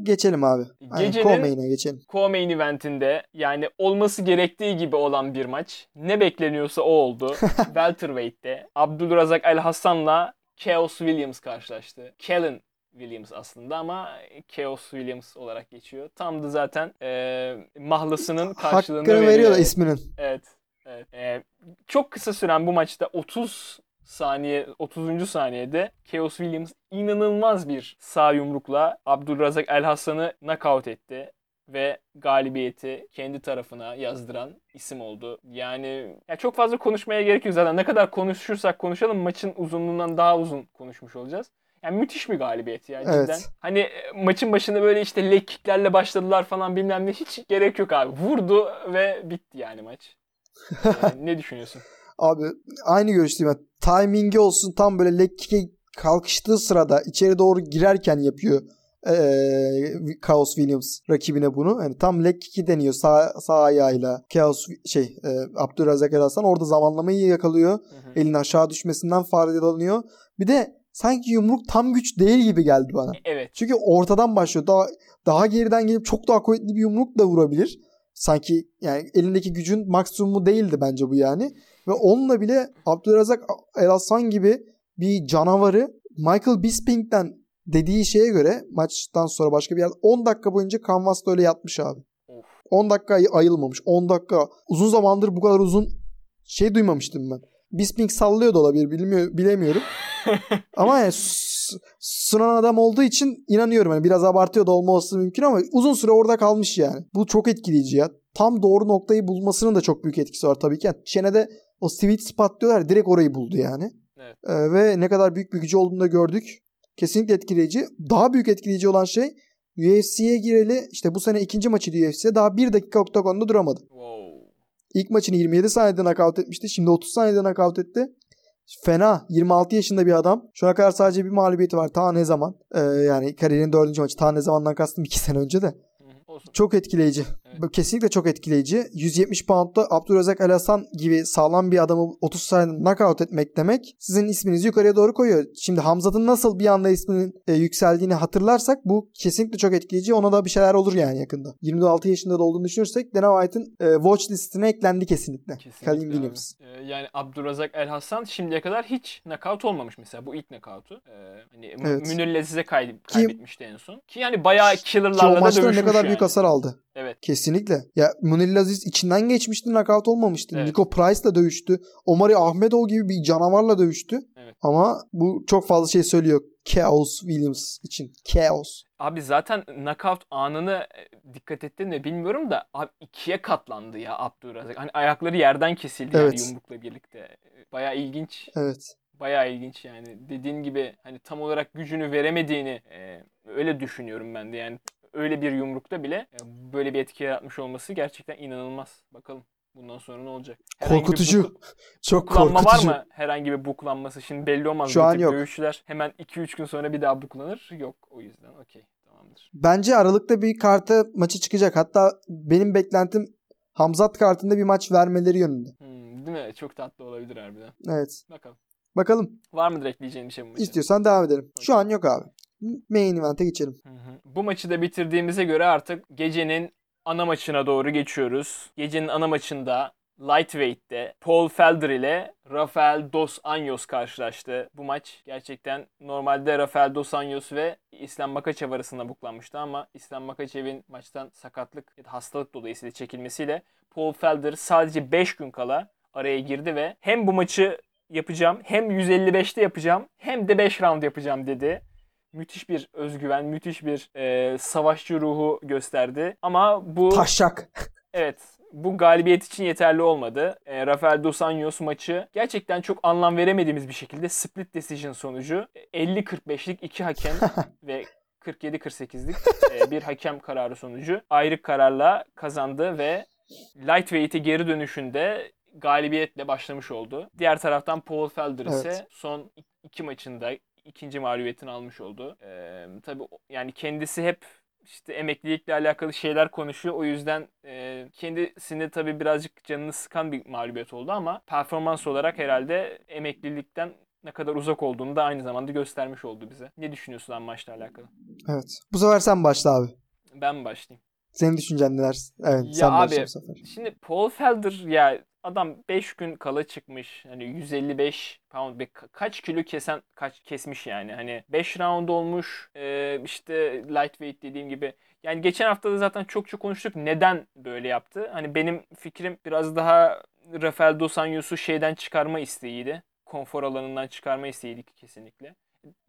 Geçelim abi. Aynen, Gecenin- Co-main'e geçelim. Co-main eventinde yani olması gerektiği gibi olan bir maç. Ne bekleniyorsa o oldu. Welterweight'te Abdülrazak El Hassan'la Chaos Williams karşılaştı. Kellen Williams aslında ama Chaos Williams olarak geçiyor. Tam da zaten e, mahlasının karşılığını Hakkını veriyor. veriyor da isminin. Evet. evet. E, çok kısa süren bu maçta 30 saniye 30. saniyede Chaos Williams inanılmaz bir sağ yumrukla Abdülrazak El Hassan'ı knockout etti ve galibiyeti kendi tarafına yazdıran isim oldu. Yani ya çok fazla konuşmaya gerek yok zaten. Ne kadar konuşursak konuşalım maçın uzunluğundan daha uzun konuşmuş olacağız. Yani müthiş bir galibiyet ya cidden. Evet. Hani e, maçın başında böyle işte leg kicklerle başladılar falan bilmem ne hiç gerek yok abi. Vurdu ve bitti yani maç. Ee, ne düşünüyorsun? Abi aynı görüşteyim. Timingi olsun tam böyle leg kick'e kalkıştığı sırada içeri doğru girerken yapıyor ee, Chaos Williams rakibine bunu. Yani tam leg kick'i deniyor sağ, sağ ayağıyla. Chaos şey e, Abdülrazak El Hasan orada zamanlamayı yakalıyor. Hı hı. Elin aşağı düşmesinden faydalanıyor. Bir de sanki yumruk tam güç değil gibi geldi bana. Evet. Çünkü ortadan başlıyor. Daha daha geriden gelip çok daha kuvvetli bir yumruk da vurabilir. Sanki yani elindeki gücün maksimumu değildi bence bu yani. Ve onunla bile Abdülrazak El Hasan gibi bir canavarı Michael Bisping'den dediği şeye göre maçtan sonra başka bir yerde 10 dakika boyunca kanvasta öyle yatmış abi. Of. 10 dakika ay- ayılmamış. 10 dakika. Uzun zamandır bu kadar uzun şey duymamıştım ben. Bisping sallıyor da olabilir bilmiyor, bilemiyorum. ama yani sunan adam olduğu için inanıyorum. Yani biraz abartıyor da olması mümkün ama uzun süre orada kalmış yani. Bu çok etkileyici ya. Tam doğru noktayı bulmasının da çok büyük etkisi var tabii ki. Yani çenede o sweet spot diyorlar direkt orayı buldu yani. Evet. Ee, ve ne kadar büyük bir gücü olduğunu da gördük. Kesinlikle etkileyici. Daha büyük etkileyici olan şey UFC'ye gireli işte bu sene ikinci maçıydı UFC'ye daha bir dakika oktagonda duramadı. Wow. İlk maçını 27 saniyede nakavt etmişti. Şimdi 30 saniyede nakavt etti. Fena. 26 yaşında bir adam. Şu ana kadar sadece bir mağlubiyeti var. Ta ne zaman? Ee, yani kariyerin dördüncü maçı. Ta ne zamandan kastım 2 sene önce de. Hı hı. Olsun. Çok etkileyici. Kesinlikle çok etkileyici. 170 poundda Abdülrazak El Hasan gibi sağlam bir adamı 30 saniyede knockout etmek demek sizin isminizi yukarıya doğru koyuyor. Şimdi Hamzat'ın nasıl bir anda isminin e, yükseldiğini hatırlarsak bu kesinlikle çok etkileyici. Ona da bir şeyler olur yani yakında. 26 yaşında da olduğunu düşünürsek Dana White'ın e, watch listine eklendi kesinlikle. Kesinlikle abi. Williams. Ee, yani Abdurrazak El Hasan şimdiye kadar hiç knockout olmamış mesela. Bu ilk knockout'u. Ee, hani Evet. Münir Leziz'e kay- kaybetmişti en son. Ki yani bayağı Ki killer'larla o da maçta dövüşmüş ne kadar yani. büyük hasar aldı. Evet. Kesinlikle. Ya Munir Laziz içinden geçmişti. Knockout olmamıştı. Evet. Nico Price'la dövüştü. Omari Ahmedov gibi bir canavarla dövüştü. Evet. Ama bu çok fazla şey söylüyor. Chaos Williams için. Chaos. Abi zaten knockout anını e, dikkat ettin mi bilmiyorum da abi ikiye katlandı ya Abdurrazak. Hani ayakları yerden kesildi Evet. yani yumrukla birlikte. Baya ilginç. Evet. Bayağı ilginç yani. Dediğin gibi hani tam olarak gücünü veremediğini e, öyle düşünüyorum ben de. Yani öyle bir yumrukta bile e, böyle bir etki yaratmış olması gerçekten inanılmaz. Bakalım bundan sonra ne olacak? Herhangi Korkutucu. buk- Çok buklanma korkutucu. var mı? Herhangi bir buklanması. Şimdi belli olmaz. Şu an yok. Dövüşçüler hemen 2-3 gün sonra bir daha buklanır. Yok o yüzden okey tamamdır. Bence Aralık'ta bir karta maçı çıkacak. Hatta benim beklentim Hamzat kartında bir maç vermeleri yönünde. Hmm, değil mi? Çok tatlı olabilir harbiden. Evet. Bakalım. Bakalım. Var mıdır ekleyeceğin bir şey bu maça? İstiyorsan devam edelim. Şu an yok abi. Main event'e geçelim. Hı hı. Bu maçı da bitirdiğimize göre artık gecenin ana maçına doğru geçiyoruz. Gecenin ana maçında Lightweight'te Paul Felder ile Rafael Dos Anjos karşılaştı. Bu maç gerçekten normalde Rafael Dos Anjos ve İslam Makachev arasında buklanmıştı ama İslam Makachev'in maçtan sakatlık ya da hastalık dolayısıyla çekilmesiyle Paul Felder sadece 5 gün kala araya girdi ve hem bu maçı yapacağım hem 155'te yapacağım hem de 5 round yapacağım dedi müthiş bir özgüven, müthiş bir e, savaşçı ruhu gösterdi. Ama bu Taşak. evet bu galibiyet için yeterli olmadı. E, Rafael Dos Anjos maçı gerçekten çok anlam veremediğimiz bir şekilde split decision sonucu 50-45'lik iki hakem ve 47-48'lik e, bir hakem kararı sonucu ayrı kararla kazandı ve lightweight'e geri dönüşünde galibiyetle başlamış oldu. Diğer taraftan Paul Felder ise Evet. son iki maçında ikinci mağlubiyetini almış oldu. Ee, tabii yani kendisi hep işte emeklilikle alakalı şeyler konuşuyor. O yüzden e, kendisini tabii birazcık canını sıkan bir mağlubiyet oldu ama performans olarak herhalde emeklilikten ne kadar uzak olduğunu da aynı zamanda göstermiş oldu bize. Ne düşünüyorsun lan maçla alakalı? Evet. Bu sefer sen başla abi. Ben başlayayım? Senin düşüncen neler? Evet Ya sen abi, bu sefer. Şimdi Paul Felder ya adam 5 gün kala çıkmış. Hani 155 pound ka- kaç kilo kesen kaç kesmiş yani. Hani 5 round olmuş. Ee, işte lightweight dediğim gibi. Yani geçen hafta da zaten çok çok konuştuk. Neden böyle yaptı? Hani benim fikrim biraz daha Rafael Dos Anjos'u şeyden çıkarma isteğiydi. Konfor alanından çıkarma isteğiydi kesinlikle.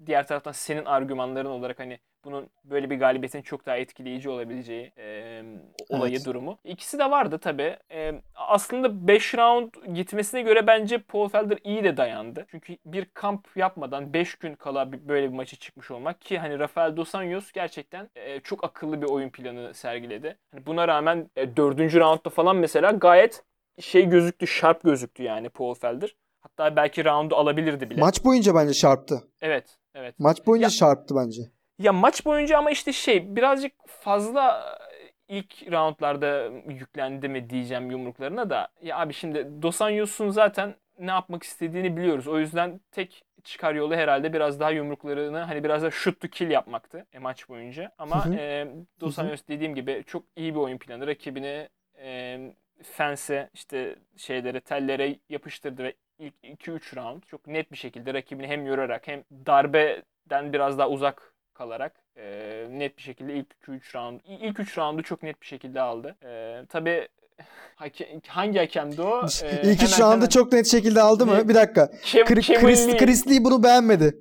Diğer taraftan senin argümanların olarak hani bunun böyle bir galibiyetin çok daha etkileyici olabileceği e, olayı Evet. durumu. İkisi de vardı tabii. E, aslında 5 round gitmesine göre bence Paul Felder iyi de dayandı. Çünkü bir kamp yapmadan 5 gün kala böyle bir maçı çıkmış olmak ki hani Rafael Dos Anjos gerçekten e, çok akıllı bir oyun planı sergiledi. Hani buna rağmen e, 4. roundda falan mesela gayet şey gözüktü, sharp gözüktü yani Paul Felder. Hatta belki roundu alabilirdi bile. Maç boyunca bence şarptı. Evet, evet. Maç boyunca Ya- şarptı bence. Ya maç boyunca ama işte şey birazcık fazla ilk roundlarda yüklendi mi diyeceğim yumruklarına da. Ya abi şimdi Dos Anjos'un zaten ne yapmak istediğini biliyoruz. O yüzden tek çıkar yolu herhalde biraz daha yumruklarını hani biraz da shoot to kill yapmaktı e, maç boyunca. Ama Hı hı. e, Dos. Anjos dediğim gibi çok iyi bir oyun planı. Rakibini e, fense işte şeylere tellere yapıştırdı ve ilk 2-3 round çok net bir şekilde rakibini hem yorarak hem darbeden biraz daha uzak kalarak e, net bir şekilde ilk 2-3 round ilk 3 roundu çok net bir şekilde aldı. E, tabii hake- hangi hakemdi o? E, İlk üç roundu çok net şekilde aldı mı? Ne? Bir dakika. Kev- Kri- Kevin Chris, Lee. Chris Lee bunu beğenmedi.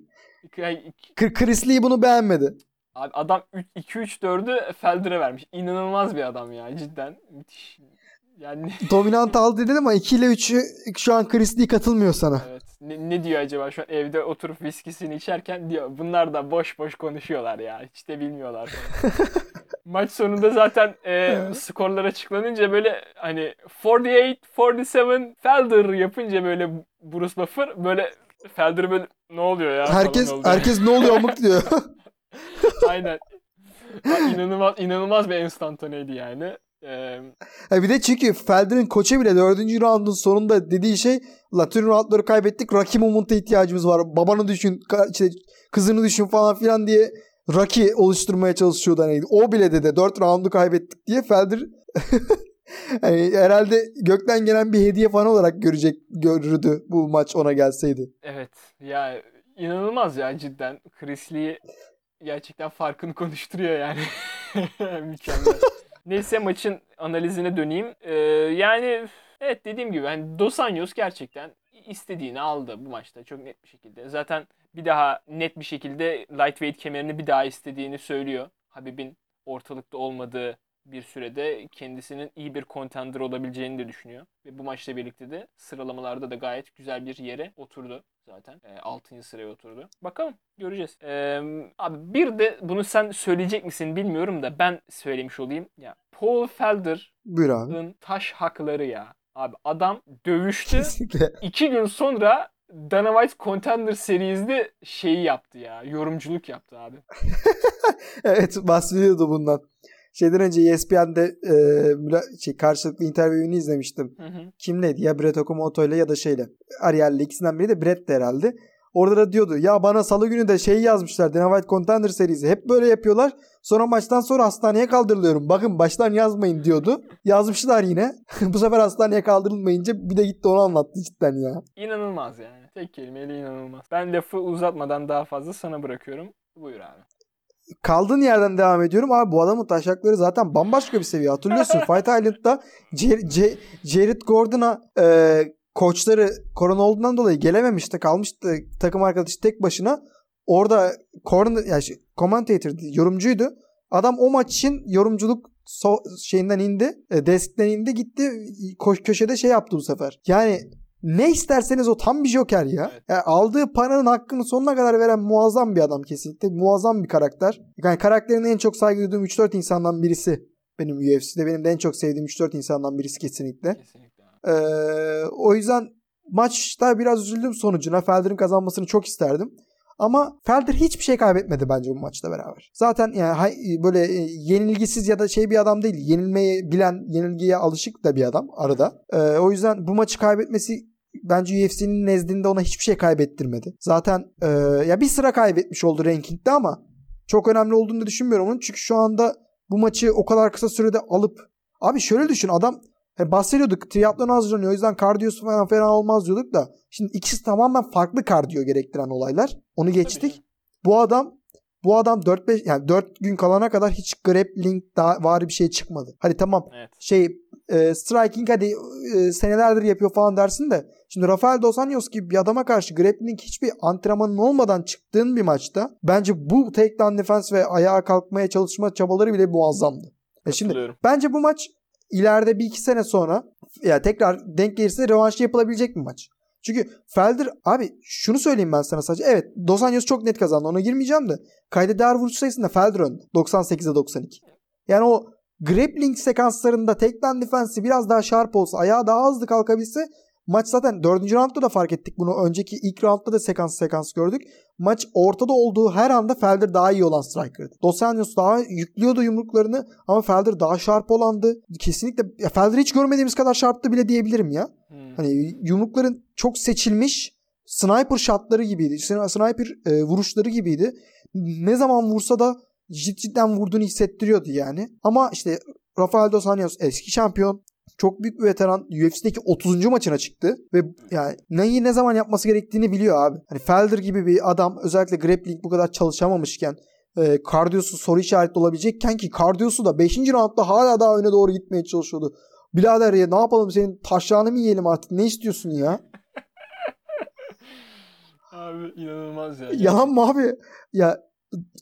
Kri- Chris Lee bunu beğenmedi. Abi adam 2-3-4'ü Felder'e vermiş. İnanılmaz bir adam ya cidden. Müthiş. Yani Dominant aldı dedin ama 2 ile 3'ü şu an Chris Lee katılmıyor sana. evet. Ne, ne diyor acaba şu an evde oturup viskisini içerken diyor. Bunlar da boş boş konuşuyorlar ya. Hiç de bilmiyorlar. Maç sonunda zaten e, skorlar açıklanınca böyle hani 48-47 Felder yapınca böyle Bruce Buffer böyle Felder böyle ne oluyor ya? Herkes oldu. herkes ne oluyor amık diyor. Aynen. Ya, inanılmaz inanılmaz bir enstantaneydi yani. Ee, Ha bir de çünkü Felder'in koçu bile 4. roundun sonunda dediği şey la tüm roundları kaybettik Rocky Moment'a ihtiyacımız var. Babanı düşün, işte kızını düşün falan filan diye Rocky oluşturmaya çalışıyordu hani. O bile dedi 4 roundu kaybettik diye Felder hani herhalde gökten gelen bir hediye falan olarak görecek görürdü bu maç ona gelseydi. evet ya inanılmaz ya cidden. Chris Lee gerçekten farkını konuşturuyor yani. Mükemmel. Neyse maçın analizine döneyim. Ee, yani Evet dediğim gibi hani Dos Anjos gerçekten istediğini aldı bu maçta çok net bir şekilde. Zaten bir daha net bir şekilde lightweight kemerini bir daha istediğini söylüyor. Habib'in ortalıkta olmadığı bir sürede kendisinin iyi bir contender olabileceğini de düşünüyor. Ve bu maçla birlikte de sıralamalarda da gayet güzel bir yere oturdu zaten. E, 6. sıraya oturdu. Bakalım göreceğiz. E, abi bir de bunu sen söyleyecek misin bilmiyorum da ben söylemiş olayım. Ya Paul Felder'ın taş hakları ya. Abi adam dövüştü. Kesinlikle. İki gün sonra Dana White Contender Series'de şeyi yaptı ya. Yorumculuk yaptı abi. evet bahsediyordu bundan. Şeyden önce ESPN'de e, müla- şey, karşılıklı interview'ünü izlemiştim. Hı hı. Kimleydi ya Brett Okamoto ile ya da şeyle. Ariel'le ikisinden biri de Brett'ti herhalde. Orada da diyordu ya bana salı günü de şey yazmışlar Dana White Contender serisi. Hep böyle yapıyorlar. Sonra maçtan sonra hastaneye kaldırılıyorum. Bakın baştan yazmayın diyordu. Yazmışlar yine. Bu sefer hastaneye kaldırılmayınca bir de gitti onu anlattı cidden ya. İnanılmaz yani. Tek kelimeyle inanılmaz. Ben lafı uzatmadan daha fazla sana bırakıyorum. Buyur abi. Kaldığın yerden devam ediyorum. Abi bu adamın taşakları zaten bambaşka bir seviye. Hatırlıyorsun Fight Island'da Jer- Ce- Jared Gordon'a e, koçları korona olduğundan dolayı gelememişti. Kalmıştı takım arkadaşı tek başına. Orada corner, yani şey, commentator, yorumcuydu. Adam o maç için yorumculuk so- şeyinden indi. E, deskten indi gitti. Ko- köşede şey yaptı bu sefer. Yani ne isterseniz o tam bir joker ya. Evet. Yani aldığı paranın hakkını sonuna kadar veren muazzam bir adam kesinlikle. Muazzam bir karakter. Yani karakterine en çok saygı duyduğum 3-4 insandan birisi. Benim UFC'de benim de en çok sevdiğim 3-4 insandan birisi kesinlikle. Kesinlikle. Ee, o yüzden maçta biraz üzüldüm sonucuna. Felder'in kazanmasını çok isterdim. Ama Felder hiçbir şey kaybetmedi bence bu maçla beraber. Zaten yani böyle e, yenilgisiz ya da şey bir adam değil. Yenilmeyi bilen, yenilgiye alışık da bir adam arada. Ee, o yüzden bu maçı kaybetmesi bence UFC'nin nezdinde ona hiçbir şey kaybettirmedi. Zaten e, ya bir sıra kaybetmiş oldu rankingde ama çok önemli olduğunu düşünmüyorum onun. Çünkü şu anda bu maçı o kadar kısa sürede alıp abi şöyle düşün adam He bahsediyorduk triatlon hazırlanıyor o yüzden kardiyosu falan fena olmaz diyorduk da şimdi ikisi tamamen farklı kardiyo gerektiren olaylar. Onu geçtik. Bu adam bu adam 4-5 yani 4 gün kalana kadar hiç grappling daha var bir şey çıkmadı. Hadi tamam Evet. şey e, striking hadi e, senelerdir yapıyor falan dersin de şimdi Rafael Dos Anjos gibi bir adama karşı grappling hiçbir antrenmanın olmadan çıktığın bir maçta bence bu takedown defense ve ayağa kalkmaya çalışma çabaları bile muazzamdı. E şimdi. Bence bu maç ileride bir iki sene sonra ya tekrar denk gelirse rövanşı yapılabilecek bir maç. Çünkü Felder abi şunu söyleyeyim ben sana sadece. Evet Dos Anjos çok net kazandı. Ona girmeyeceğim de. Kayda değer vuruş sayısında Felder önde. 98'e 92. Yani o grappling sekanslarında takedown defensi biraz daha sharp olsa, ayağı daha hızlı kalkabilse maç zaten 4. roundda da fark ettik bunu. Önceki ilk roundda da sekans sekans gördük. Maç ortada olduğu her anda Felder daha iyi olan striker'dı. Dos Anjos daha yüklüyordu yumruklarını ama Felder daha sharp olandı. Kesinlikle ya Felder hiç görmediğimiz kadar sharptı bile diyebilirim ya. Hmm. Hani yumrukların çok seçilmiş sniper shotları gibiydi. Sni- Sniper e, vuruşları gibiydi. Ne zaman vursa da cid- cidden vurduğunu hissettiriyordu yani. Ama işte Rafael Dos Anjos eski şampiyon. Çok büyük bir veteran. UFC'deki 30. maçına çıktı. Ve yani neyi ne zaman yapması gerektiğini biliyor abi. Hani Felder gibi bir adam özellikle grappling bu kadar çalışamamışken e, kardiyosu soru işareti olabilecekken ki kardiyosu da 5. roundda hala daha öne doğru gitmeye çalışıyordu. Birader ya ne yapalım senin taşlarını mı yiyelim artık ne istiyorsun ya? Abi inanılmaz ya. Yalan mı abi? Ya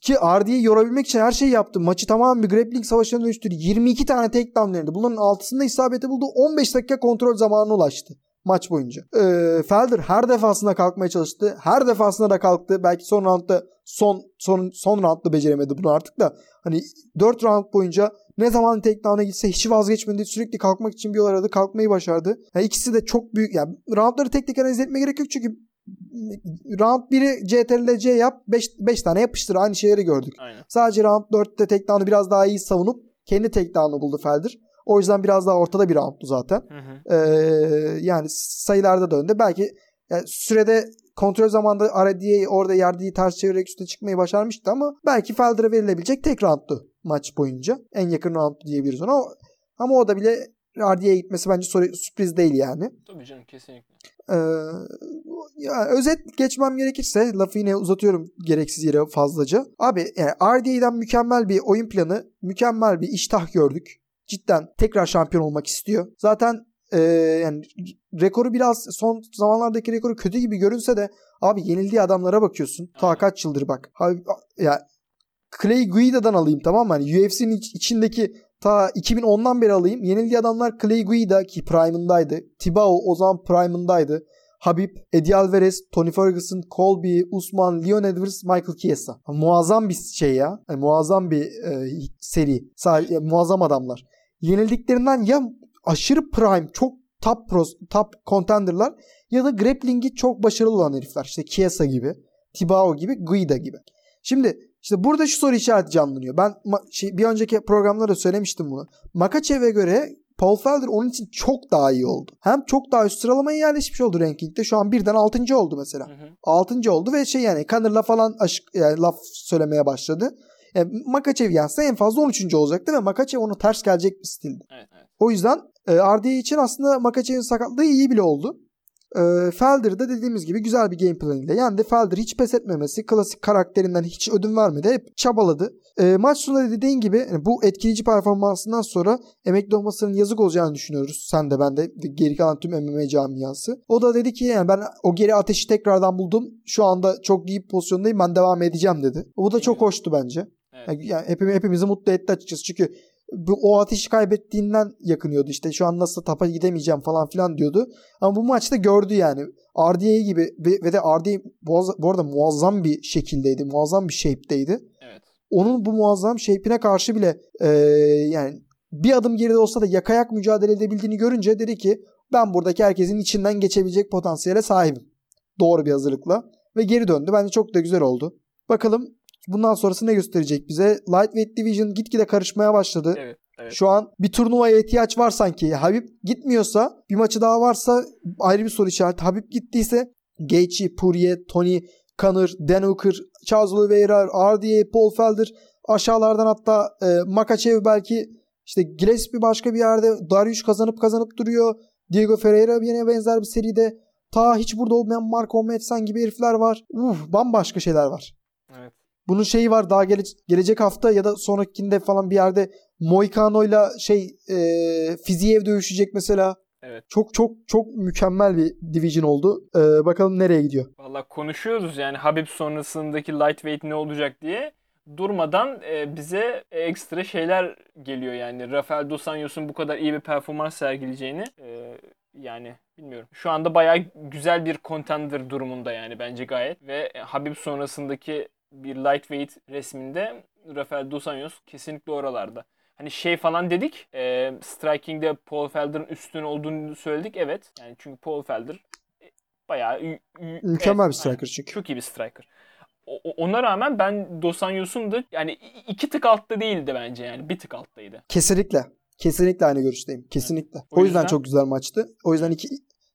ki RD'yi yorabilmek için her şeyi yaptı. Maçı tamamen bir grappling savaşına dönüştürdü. 22 tane takedown denedi. Bunların altısında isabeti buldu. 15 dakika kontrol zamanına ulaştı maç boyunca. Ee, Felder her defasında kalkmaya çalıştı. Her defasında da kalktı. Belki son roundda son son son roundda beceremedi bunu artık da. Hani 4 round boyunca ne zaman takedown'a gitse hiç vazgeçmedi. Sürekli kalkmak için bir yol aradı. Kalkmayı başardı. Yani ikisi de çok büyük. Yani roundları tek tek analiz etmeye gerek yok çünkü round 1'i CTRL C yap 5 tane yapıştır. Aynı şeyleri gördük. Aynen. Sadece round 4'te takedown'u biraz daha iyi savunup kendi takedown'u buldu Felder. O yüzden biraz daha ortada bir rounddu zaten. Hı hı. Ee, yani sayılarda da önde. Belki yani sürede kontrol zamanında RDA orada yardığı ters çevirerek üstüne çıkmayı başarmıştı ama belki Felder'a verilebilecek tek roundtu maç boyunca. En yakın round diyebiliriz ona. Ama o da bile RDA'ya gitmesi bence soru- sürpriz değil yani. Tabii canım kesinlikle. Ee, ya özet geçmem gerekirse lafı yine uzatıyorum gereksiz yere fazlaca. Abi yani RDA'dan mükemmel bir oyun planı, mükemmel bir iştah gördük. Cidden tekrar şampiyon olmak istiyor. Zaten e, yani rekoru biraz son zamanlardaki rekoru kötü gibi görünse de abi yenildiği adamlara bakıyorsun. Ta kaç yıldır bak. Abi, ya Clay Guida'dan alayım tamam mı? Hani UFC'nin iç- içindeki ta 2010'dan beri alayım. Yenildiği adamlar Clay Guida ki prime'ındaydı. Tibao o zaman prime'ındaydı. Habib, Eddie Alvarez, Tony Ferguson, Colby, Usman, Leon Edwards, Michael Chiesa. Muazzam bir şey ya. Yani muazzam bir e, seri. Sadece, muazzam adamlar. Yenildiklerinden ya aşırı prime, çok top pros, top contenderlar ya da grappling'i çok başarılı olan herifler. İşte Chiesa gibi, Tibao gibi, Guida gibi. Şimdi işte burada şu soru işareti canlanıyor. Ben şey, bir önceki programda da söylemiştim bunu. Makachev'e göre Paul Felder onun için çok daha iyi oldu. Hem çok daha üst sıralamaya yerleşmiş oldu rankingde. Şu an birden 6. oldu mesela. Hı hı. 6. oldu ve şey yani Connor'la falan aşık, yani laf söylemeye başladı. Yani Makachev yense en fazla 13. olacaktı ve Makachev onu ters gelecek bir stildi. Evet, evet. O yüzden e, RDA için aslında Makachev'in sakatlığı iyi bile oldu. E, Felder de dediğimiz gibi güzel bir game plan ile yendi. Felder hiç pes etmemesi, klasik karakterinden hiç ödün vermedi. Hep çabaladı. E, maç sonunda dediğin gibi yani bu etkileyici performansından sonra emekli olmasının yazık olacağını düşünüyoruz. Sen de ben de geri kalan tüm MMA camiası. O da dedi ki yani ben o geri ateşi tekrardan buldum. Şu anda çok iyi pozisyondayım ben devam edeceğim dedi. Bu da çok hoştu bence. Evet. Yani, yani hepimiz, hepimizi mutlu etti açıkçası. Çünkü bu, o ateşi kaybettiğinden yakınıyordu. İşte şu an nasıl tapa gidemeyeceğim falan filan diyordu. Ama bu maçta gördü yani. RDA gibi ve, ve de RDA bu, arada muazzam bir şekildeydi. Muazzam bir shape'deydi. Evet. Onun bu muazzam shape'ine karşı bile e, yani bir adım geride olsa da yakayak mücadele edebildiğini görünce dedi ki ben buradaki herkesin içinden geçebilecek potansiyele sahibim. Doğru bir hazırlıkla. Ve geri döndü. Bence çok da güzel oldu. Bakalım bundan sonrası ne gösterecek bize? Lightweight Division gitgide karışmaya başladı. Evet. Evet. Şu an bir turnuvaya ihtiyaç var sanki. Habib gitmiyorsa bir maçı daha varsa ayrı bir soru işareti. Habib gittiyse Gaethje, Poirier, Tony Conor, Dan Hooker, Charles Oliveira, RDA, Paul Felder aşağılardan hatta e, Makachev belki işte Gillespie başka bir yerde Darius kazanıp kazanıp duruyor. Diego Ferreira yine benzer bir seride. Ta hiç burada olmayan Marco Madsen gibi herifler var. Uf, bambaşka şeyler var. Evet. Bunun şeyi var daha gele- gelecek hafta ya da sonrakinde falan bir yerde Moicano'yla şey e, Fiziev dövüşecek mesela. Evet. Çok çok çok mükemmel bir division oldu. E, bakalım nereye gidiyor. Valla konuşuyoruz yani Habib sonrasındaki lightweight ne olacak diye. Durmadan e, bize ekstra şeyler geliyor yani. Rafael Dos Anjos'un bu kadar iyi bir performans sergileyeceğini e, yani bilmiyorum. Şu anda bayağı güzel bir contender durumunda yani bence gayet. Ve Habib sonrasındaki bir lightweight resminde Rafael Dos Anjos kesinlikle oralarda. Hani şey falan dedik. E, striking'de Paul Felder'ın üstün olduğunu söyledik. Evet. Yani çünkü Paul Felder e, bayağı Mükemmel evet, bir striker çünkü. Çok iyi bir striker. O- ona rağmen ben Dos Anjos'un da yani iki tık altta değildi bence yani. Bir tık alttaydı. Kesinlikle. Kesinlikle aynı görüşteyim. Kesinlikle. O O yüzden yüzden- çok güzel maçtı. O yüzden iki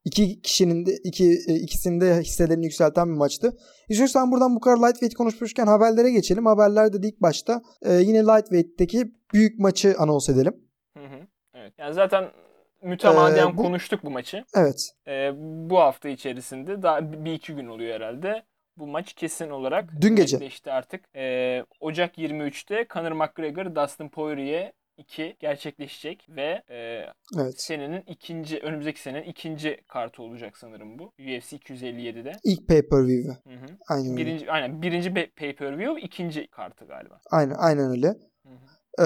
iki kişinin de iki e, ikisinin de hisselerini yükselten bir maçtı. İstiyorsan buradan bu kadar lightweight konuşmuşken haberlere geçelim. Haberlerde de ilk başta e, yine lightweight'teki büyük maçı anons edelim. Hı hı. Evet. Yani zaten mütemadiyen Ee, bu- konuştuk bu maçı. Evet. Ee, bu hafta içerisinde daha bir iki gün oluyor herhalde. Bu maç kesin olarak Dün gece. netleşti artık. Ee, Ocak 23'te Conor McGregor, Dustin Poirier 2 gerçekleşecek ve e, Evet. senenin ikinci önümüzdeki senenin ikinci kartı olacak sanırım bu. UFC 257'de. İlk pay-per-view'u. Hı hı. Aynen öyle. Birinci aynen birinci pe- pay-per-view, ikinci kartı galiba. Aynen, aynen öyle. Hı hı. Ee,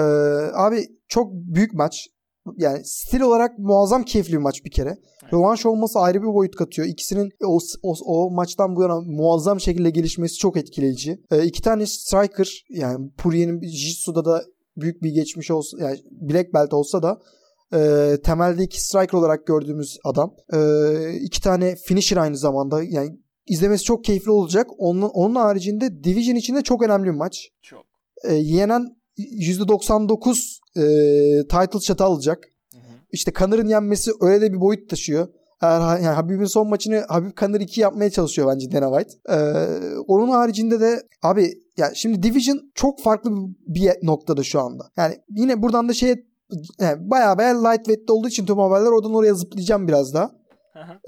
abi çok büyük maç. Yani stil olarak muazzam keyifli bir maç bir kere. Rövanş olması ayrı bir boyut katıyor. İkisinin o, o, o maçtan bu yana muazzam şekilde gelişmesi çok etkileyici. Ee, iki tane striker yani Poirier'in Jitsu'da da büyük bir geçmiş olsa yani Black Belt olsa da e, temelde iki striker olarak gördüğümüz adam. E, iki tane finisher aynı zamanda yani izlemesi çok keyifli olacak. Onun, onun haricinde Division içinde çok önemli bir maç. Çok. E, yenen %99 e, title shot'ı alacak. Hı hı. İşte Connor'ın yenmesi öyle de bir boyut taşıyor. Eğer, yani Habib'in son maçını Habib Conor 2 yapmaya çalışıyor bence Dana White. Ee, onun haricinde de abi yani şimdi Division çok farklı bir noktada şu anda. Yani yine buradan da şeye yani bayağı bayağı lightweight'te olduğu için tüm haberler oradan oraya zıplayacağım biraz daha.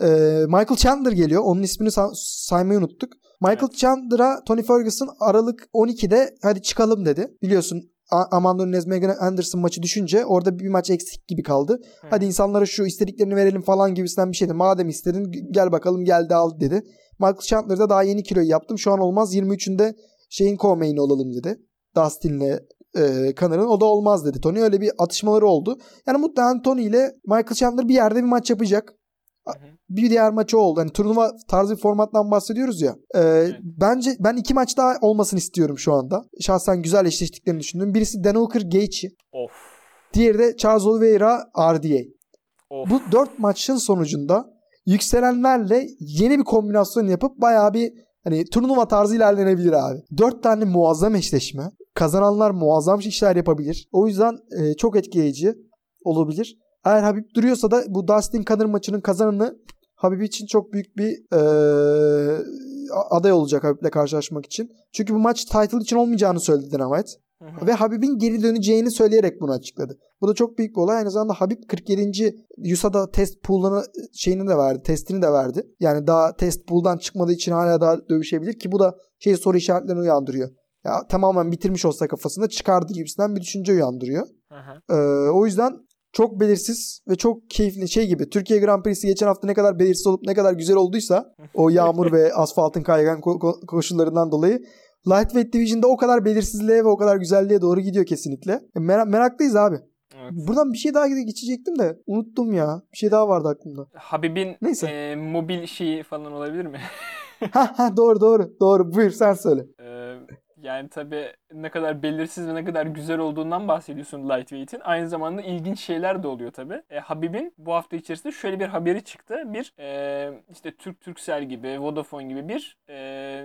Ee, Michael Chandler geliyor. Onun ismini sa- saymayı unuttuk. Michael Evet. Chandler'a Tony Ferguson Aralık 12'de hadi çıkalım dedi. Biliyorsun A- Amanda Nunes Megan Anderson maçı düşünce orada bir maç eksik gibi kaldı. Hadi insanlara şu istediklerini verelim falan gibisinden bir şeydi. Madem istedin gel bakalım geldi al dedi. Michael Chandler'da daha yeni kiloyu yaptım. Şu an olmaz. 23'ünde şeyin co-main'i olalım dedi. Dustin'le e, Connor'ın o da olmaz dedi. Tony öyle bir atışmaları oldu. Yani muhtemelen Tony ile Michael Chandler bir yerde bir maç yapacak. Bir diğer maçı oldu. Hani turnuva tarzı bir formattan bahsediyoruz ya. Ee, Bence ben iki maç daha olmasını istiyorum şu anda. Şahsen güzel eşleştiklerini düşündüm. Birisi Dan Hooker Gaethje. Of. Diğeri de Charles Oliveira RDA. Of. Bu dört maçın sonucunda yükselenlerle yeni bir kombinasyon yapıp bayağı bir hani turnuva tarzı ilerlenebilir abi. Dört tane muazzam eşleşme. Kazananlar muazzam işler yapabilir. O yüzden e, çok etkileyici olabilir. Eğer Habib duruyorsa da bu Dustin Conor maçının kazananı Habib için çok büyük bir e, aday olacak Habib'le karşılaşmak için. Çünkü bu maç title için olmayacağını söyledi hı. Ve Habib'in geri döneceğini söyleyerek bunu açıkladı. Bu da çok büyük bir olay. Aynı zamanda Habib 47. USADA test pool'unu şeyini de verdi. Testini de verdi. Yani daha test pool'dan çıkmadığı için hala daha dövüşebilir ki bu da şey soru işaretlerini uyandırıyor. Ya tamamen bitirmiş olsa kafasında çıkardı gibisinden bir düşünce uyandırıyor. Ee, o yüzden çok belirsiz ve çok keyifli şey gibi. Türkiye Grand Prix'si geçen hafta ne kadar belirsiz olup ne kadar güzel olduysa o yağmur ve asfaltın kaygan ko- ko- koşullarından dolayı Lightweight Division'da o kadar belirsizliğe ve o kadar güzelliğe doğru gidiyor kesinlikle. Merak, meraklıyız abi. Evet. Buradan bir şey daha geçecektim de unuttum ya. Bir şey daha vardı aklımda. Habib'in Neyse. e, mobil şeyi falan olabilir mi? ha ha doğru doğru. Doğru. Buyur sen söyle. Ee, yani tabii ne kadar belirsiz ve ne kadar güzel olduğundan bahsediyorsun lightweight'in. Aynı zamanda ilginç şeyler de oluyor tabii. E, Habib'in bu hafta içerisinde şöyle bir haberi çıktı. Bir e, işte Türk Turkcell gibi, Vodafone gibi bir e,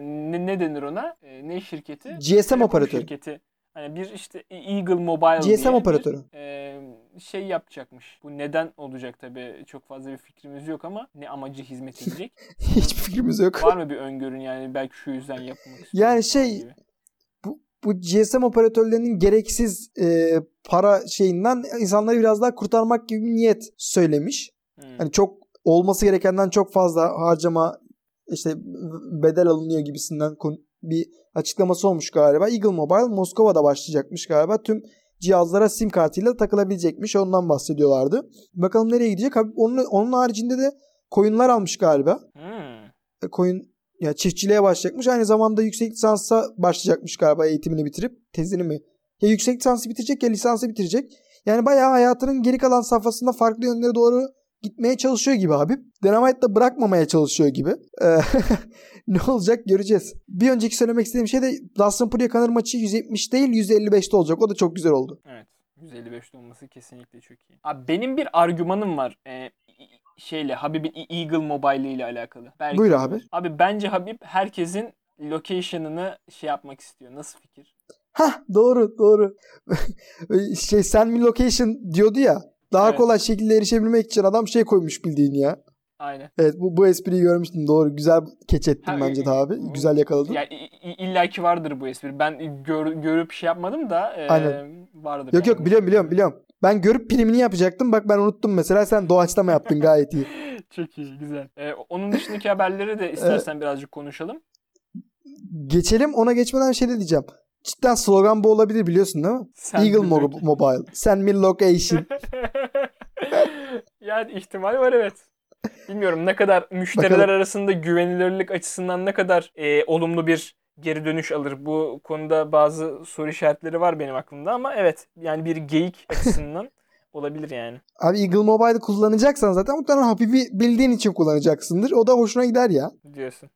ne, ne denir ona? E, ne şirketi? GSM operatörü. Şirketi. Hani bir işte Eagle Mobile GSM diye operatörü. bir e, şey yapacakmış. Bu neden olacak tabii çok fazla bir fikrimiz yok ama ne amacı hizmet edecek? Hiçbir fikrimiz yok. Var mı bir öngörün yani belki şu yüzden yapmak istiyorum Yani şey, gibi. Bu, GSM operatörlerinin gereksiz e, para şeyinden insanları biraz daha kurtarmak gibi bir niyet söylemiş. Hmm. Hani çok olması gerekenden çok fazla harcama işte bedel alınıyor gibisinden bir açıklaması olmuş galiba. Eagle Mobile Moskova'da başlayacakmış galiba. Tüm cihazlara sim kartıyla takılabilecekmiş. Ondan bahsediyorlardı. Bakalım nereye gidecek. Onun, onun haricinde de koyunlar almış galiba. Hmm. E, Koyun ya çiftçiliğe başlayacakmış. Aynı zamanda yüksek lisansa başlayacakmış galiba eğitimini bitirip tezini mi? Ya yüksek lisansı bitirecek ya lisansı bitirecek. Yani bayağı hayatının geri kalan safhasında farklı yönlere doğru gitmeye çalışıyor gibi abi. Dynamite da bırakmamaya çalışıyor gibi. Ee, ne olacak göreceğiz. Bir önceki söylemek istediğim şey de Dustin Poirier Conor maçı 170 değil 155'te olacak. O da çok güzel oldu. Evet. 155'te olması kesinlikle çok iyi. Abi benim bir argümanım var. Ee, şeyle Habib'in E- Eagle Mobile ile alakalı. Belki Buyur abi. Abi bence Habib herkesin location'ını şey yapmak istiyor. Nasıl fikir? Hah doğru doğru. şey send me location diyordu ya. Daha Evet. kolay şekilde erişebilmek için adam şey koymuş bildiğin ya. Aynen. Evet bu, bu espriyi görmüştüm doğru. Güzel keç ettin Ha, bence de e, abi. e, Güzel yakaladın. Ya i- i- illaki vardır bu espri. Ben gör, görüp şey yapmadım da e, Aynen. vardır. Yok yani. yok biliyorum biliyorum biliyorum. Ben görüp primini yapacaktım. Bak ben unuttum mesela. Sen doğaçlama yaptın gayet iyi. Çok iyi, güzel. Ee, onun dışındaki haberleri de istersen birazcık konuşalım. Geçelim ona geçmeden şey de diyeceğim. Cidden slogan bu olabilir biliyorsun değil mi? Sen Eagle Mo-. Mobile. Send me location. yani ihtimal var evet. Bilmiyorum ne kadar müşteriler Bakalım. arasında güvenilirlik açısından ne kadar e, olumlu bir geri dönüş alır. Bu konuda bazı soru işaretleri var benim aklımda ama evet yani bir geyik açısından olabilir yani Abi Eagle Mobile'ı kullanacaksan zaten muhtemelen Habib'i bildiğin için kullanacaksındır. O da hoşuna gider ya. diyorsun.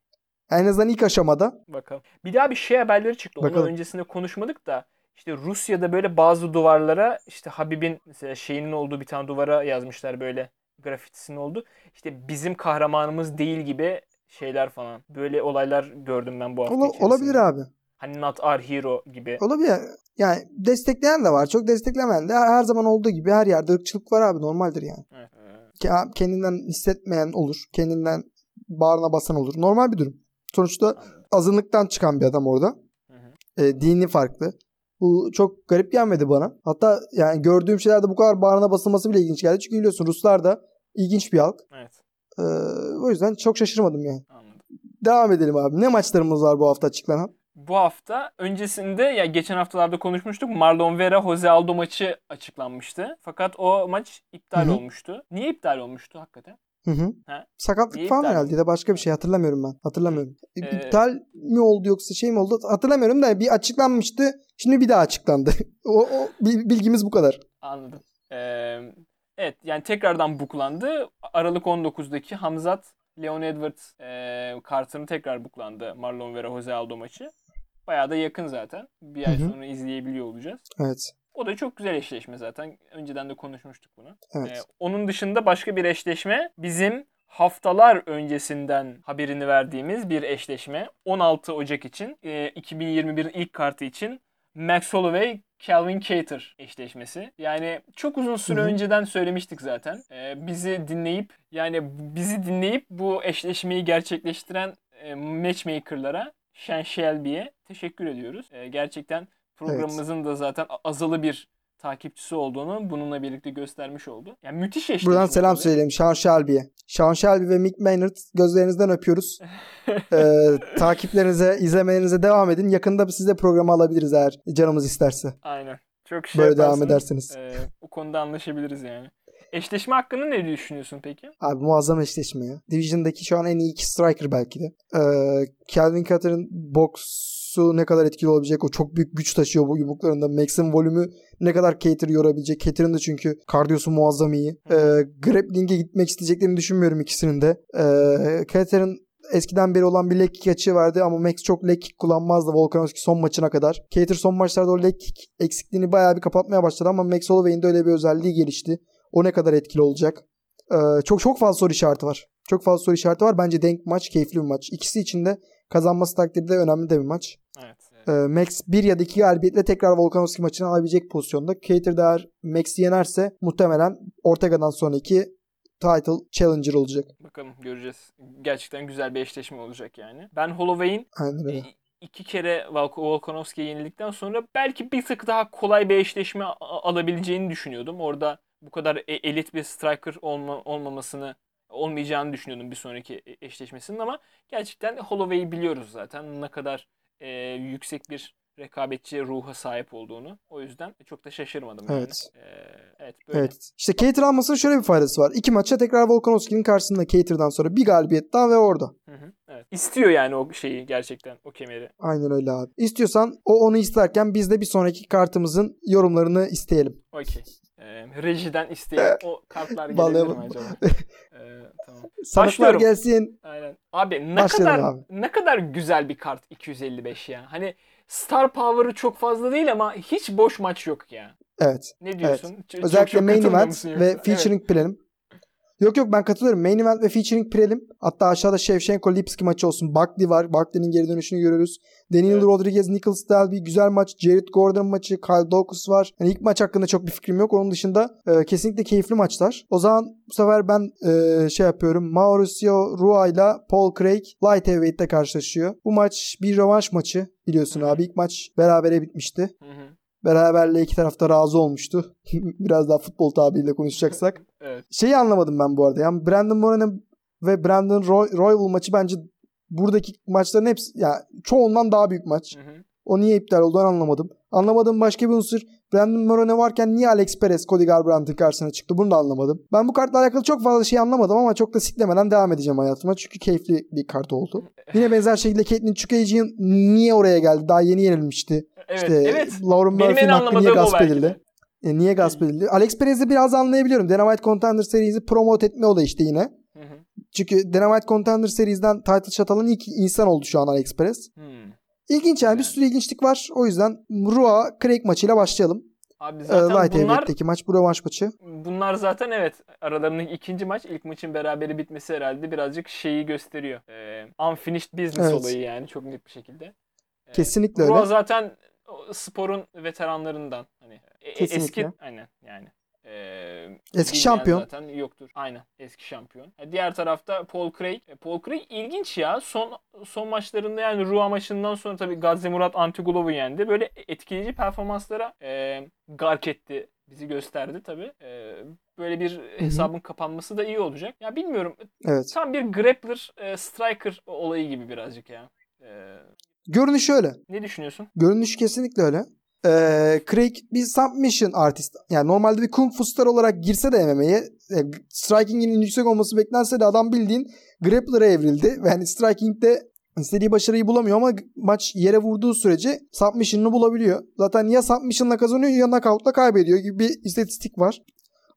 En azından ilk aşamada. Bakalım. Bir daha bir şey haberleri çıktı. Bakalım. öncesinde konuşmadık da işte Rusya'da böyle bazı duvarlara işte Habib'in mesela şeyinin olduğu bir tane duvara yazmışlar böyle grafitisinin oldu. İşte bizim kahramanımız değil gibi şeyler falan. Böyle olaylar gördüm ben bu hafta Ola- içerisinde. olabilir abi. Hani not our hero gibi. Olabilir. Yani destekleyen de var. Çok desteklemeyen de her zaman olduğu gibi her yerde ırkçılık var abi. Normaldir yani. Evet. Ke- Kendinden hissetmeyen olur. Kendinden bağrına basan olur. Normal bir durum. Sonuçta azınlıktan çıkan bir adam orada. Hı hı. E, dini farklı. Bu çok garip gelmedi bana. Hatta yani gördüğüm şeylerde bu kadar bağrına basılması bile ilginç geldi. Çünkü biliyorsun Ruslar da ilginç bir halk. Evet. Ee, o yüzden çok şaşırmadım yani. Anladım. Devam edelim abi. Ne maçlarımız var bu hafta açıklanan? bu hafta öncesinde ya geçen haftalarda konuşmuştuk. Marlon Vera Jose Aldo maçı açıklanmıştı. Fakat o maç iptal Hı hı. olmuştu. Niye iptal olmuştu hakikaten? Hı hı. Ha. Sakatlık Niye falan iptal herhalde ya da başka bir şey hatırlamıyorum ben. Hatırlamıyorum. Ee, İptal mi oldu yoksa şey mi oldu hatırlamıyorum da bir açıklanmıştı. Şimdi bir daha açıklandı. o, o bil- bilgimiz bu kadar. Anladım. Ee, evet yani tekrardan buklandı. Aralık 19'daki Hamzat Leon Edwards e, kartını tekrar buklandı Marlon Vera Jose Aldo maçı. Bayağı da yakın zaten. Bir ay Hı hı. sonra izleyebiliyor olacağız. Evet. O da çok güzel eşleşme zaten. Önceden de konuşmuştuk bunu. Evet. Ee, onun dışında başka bir eşleşme bizim haftalar öncesinden haberini verdiğimiz bir eşleşme. 16 Ocak için, e, 2021'in ilk kartı için Max Holloway Calvin Cater eşleşmesi. Yani çok uzun süre Hı hı. önceden söylemiştik zaten. Ee, bizi dinleyip yani bizi dinleyip bu eşleşmeyi gerçekleştiren e, matchmaker'lara Sean Shelby'ye teşekkür ediyoruz. Ee, gerçekten programımızın da zaten azalı bir takipçisi olduğunu bununla birlikte göstermiş oldu. Yani müthiş eşleşme. Buradan selam söyleyelim Sean Shelby'ye. Sean Shelby ve Mick Maynard gözlerinizden öpüyoruz. Ee, takiplerinize, izlemelerinize devam edin. Yakında siz de programı alabiliriz eğer canımız isterse. Aynen. Çok şey Böyle devam ederseniz. e, o konuda anlaşabiliriz yani. Eşleşme hakkında ne düşünüyorsun peki? Abi muazzam eşleşme ya. Division'daki şu an en iyi iki striker belki de. Ee, Calvin Cutter'ın boksu ne kadar etkili olabilecek o çok büyük güç taşıyor bu yumruklarında. Max'in volümü ne kadar Cater yorabilecek. Cater'ın da çünkü kardiyosu muazzam iyi. Ee, grappling'e gitmek isteyeceklerini düşünmüyorum ikisinin de. Ee, Cater'ın eskiden beri olan bir leg kick açığı vardı ama Max çok leg kick kullanmazdı Volkanovski son maçına kadar. Cater son maçlarda o leg kick eksikliğini bayağı bir kapatmaya başladı ama Max Holloway'in de öyle bir özelliği gelişti. O ne kadar etkili olacak? Ee, çok çok fazla soru işareti var. Çok fazla soru işareti var. Bence denk maç, keyifli bir maç. İkisi için de kazanması takdirde önemli de bir maç. Evet. Ee, Max bir ya da iki galibiyetle tekrar Volkanovski maçını alabilecek pozisyonda. Cater eğer Max'i yenerse muhtemelen Ortega'dan sonraki title challenger olacak. Bakalım göreceğiz. Gerçekten güzel bir eşleşme olacak yani. Ben Holloway'in iki kere Volk- Volkanovski'ye yenildikten sonra belki bir tık daha kolay bir eşleşme alabileceğini düşünüyordum. Orada bu kadar e- elit bir striker olma- olmamasını olmayacağını düşünüyordum bir sonraki e- eşleşmesinin ama gerçekten Holloway'i biliyoruz zaten ne kadar e, yüksek bir rekabetçi ruha sahip olduğunu. O yüzden çok da şaşırmadım yani. Evet. E, evet böyle. Evet. İşte Cater almasının şöyle bir faydası var. İki maça tekrar Volkanovski'nin karşısında Cater'dan sonra bir galibiyet daha ve orada. Hı hı, evet. İstiyor yani o şeyi gerçekten o kemeri. Aynen öyle abi. İstiyorsan o onu isterken biz de bir sonraki kartımızın yorumlarını isteyelim. Okey. Ee, rejiden isteyen o kartlar gelebilir mi acaba? Ee, tamam. Sanatlar Başlıyorum. gelsin. Aynen. Abi ne Başlayalım kadar abi. ne kadar güzel bir kart 255 ya. Hani star power'ı çok fazla değil ama hiç boş maç yok ya. Evet. Ne diyorsun? Çok- Özellikle çok main event ve featuring prelim. Yok yok ben katılıyorum. Main event ve featuring prelim. Hatta aşağıda Shevchenko Lipski maçı olsun. Buckley var. Buckley'nin geri dönüşünü görüyoruz. Daniel Evet. Rodriguez, Nicholas Dalby güzel maç. Jared Gordon maçı, Kyle Dawkins var. Yani ilk maç hakkında çok bir fikrim yok. Onun dışında e, kesinlikle keyifli maçlar. O zaman bu sefer ben e, şey yapıyorum. Mauricio Rua ile Paul Craig light heavyweight'te karşılaşıyor. Bu maç bir rövanş maçı biliyorsun Hı hı. abi. İlk maç berabere bitmişti. Hı hı. Beraberliğe iki tarafta razı olmuştu. Biraz daha futbol tabiriyle konuşacaksak. Evet. Şeyi anlamadım ben bu arada. Yani Brandon Moreno ve Brandon Roy, Royval maçı bence buradaki maçların hepsi ya çoğundan daha büyük maç. Hı hı. O niye iptal oldu anlamadım. Anlamadığım başka bir unsur Brandon Moreno varken niye Alex Perez Cody Garbrandt'ın karşısına çıktı bunu da anlamadım. Ben bu kartla alakalı çok fazla şey anlamadım ama çok da siklemeden devam edeceğim hayatıma. Çünkü keyifli bir kart oldu. Yine benzer şekilde Caitlyn Chukagian niye oraya geldi? Daha yeni yenilmişti. Evet. İşte evet. Lauren Murphy'nin hakkı niye gasp edildi? E, niye gasp edildi? Alex Perez'i biraz anlayabiliyorum. Dynamite Contender serisi promote etme olayı işte yine. Hı hı. Çünkü Dynamite Contender serisinden title shot alan ilk insan oldu şu an Alex Perez. Hmm. İlginç yani bir Güzel. sürü ilginçlik var. O yüzden Rua Craig maçıyla başlayalım. Abi Ee, zaten Light bunlar Heavyweight'teki maç bu rövanş maçı. Bunlar zaten evet aralarındaki ikinci maç ilk maçın beraberi bitmesi herhalde birazcık şeyi gösteriyor. Ee, unfinished business Evet. olayı yani çok net bir şekilde. Ee, Kesinlikle Rua öyle. zaten sporun veteranlarından hani e- Kesinlikle. eski aynen yani. Ee, Eski şampiyon. Zaten yoktur. Aynen eski şampiyon. E, Diğer tarafta Paul Craig. E, Paul Craig ilginç ya. Son son maçlarında yani Rua maçından sonra tabii Gazi Murat Antigulov'u yendi. Böyle etkileyici performanslara e, gark etti. Bizi gösterdi tabii. E, böyle bir hesabın kapanması da iyi olacak. Ya bilmiyorum. Evet. Tam bir grappler, e, striker olayı gibi birazcık ya. E, Görünüş öyle. Ne düşünüyorsun? Görünüş kesinlikle öyle. Ee, Craig bir submission artist. Yani normalde bir kung fu star olarak girse de MMA'ye e, striking'inin yüksek olması beklense de adam bildiğin grappler'a evrildi. Yani striking'de istediği başarıyı bulamıyor ama maç yere vurduğu sürece submission'ını bulabiliyor. Zaten ya submission'la kazanıyor ya knockout'la kaybediyor gibi bir istatistik var.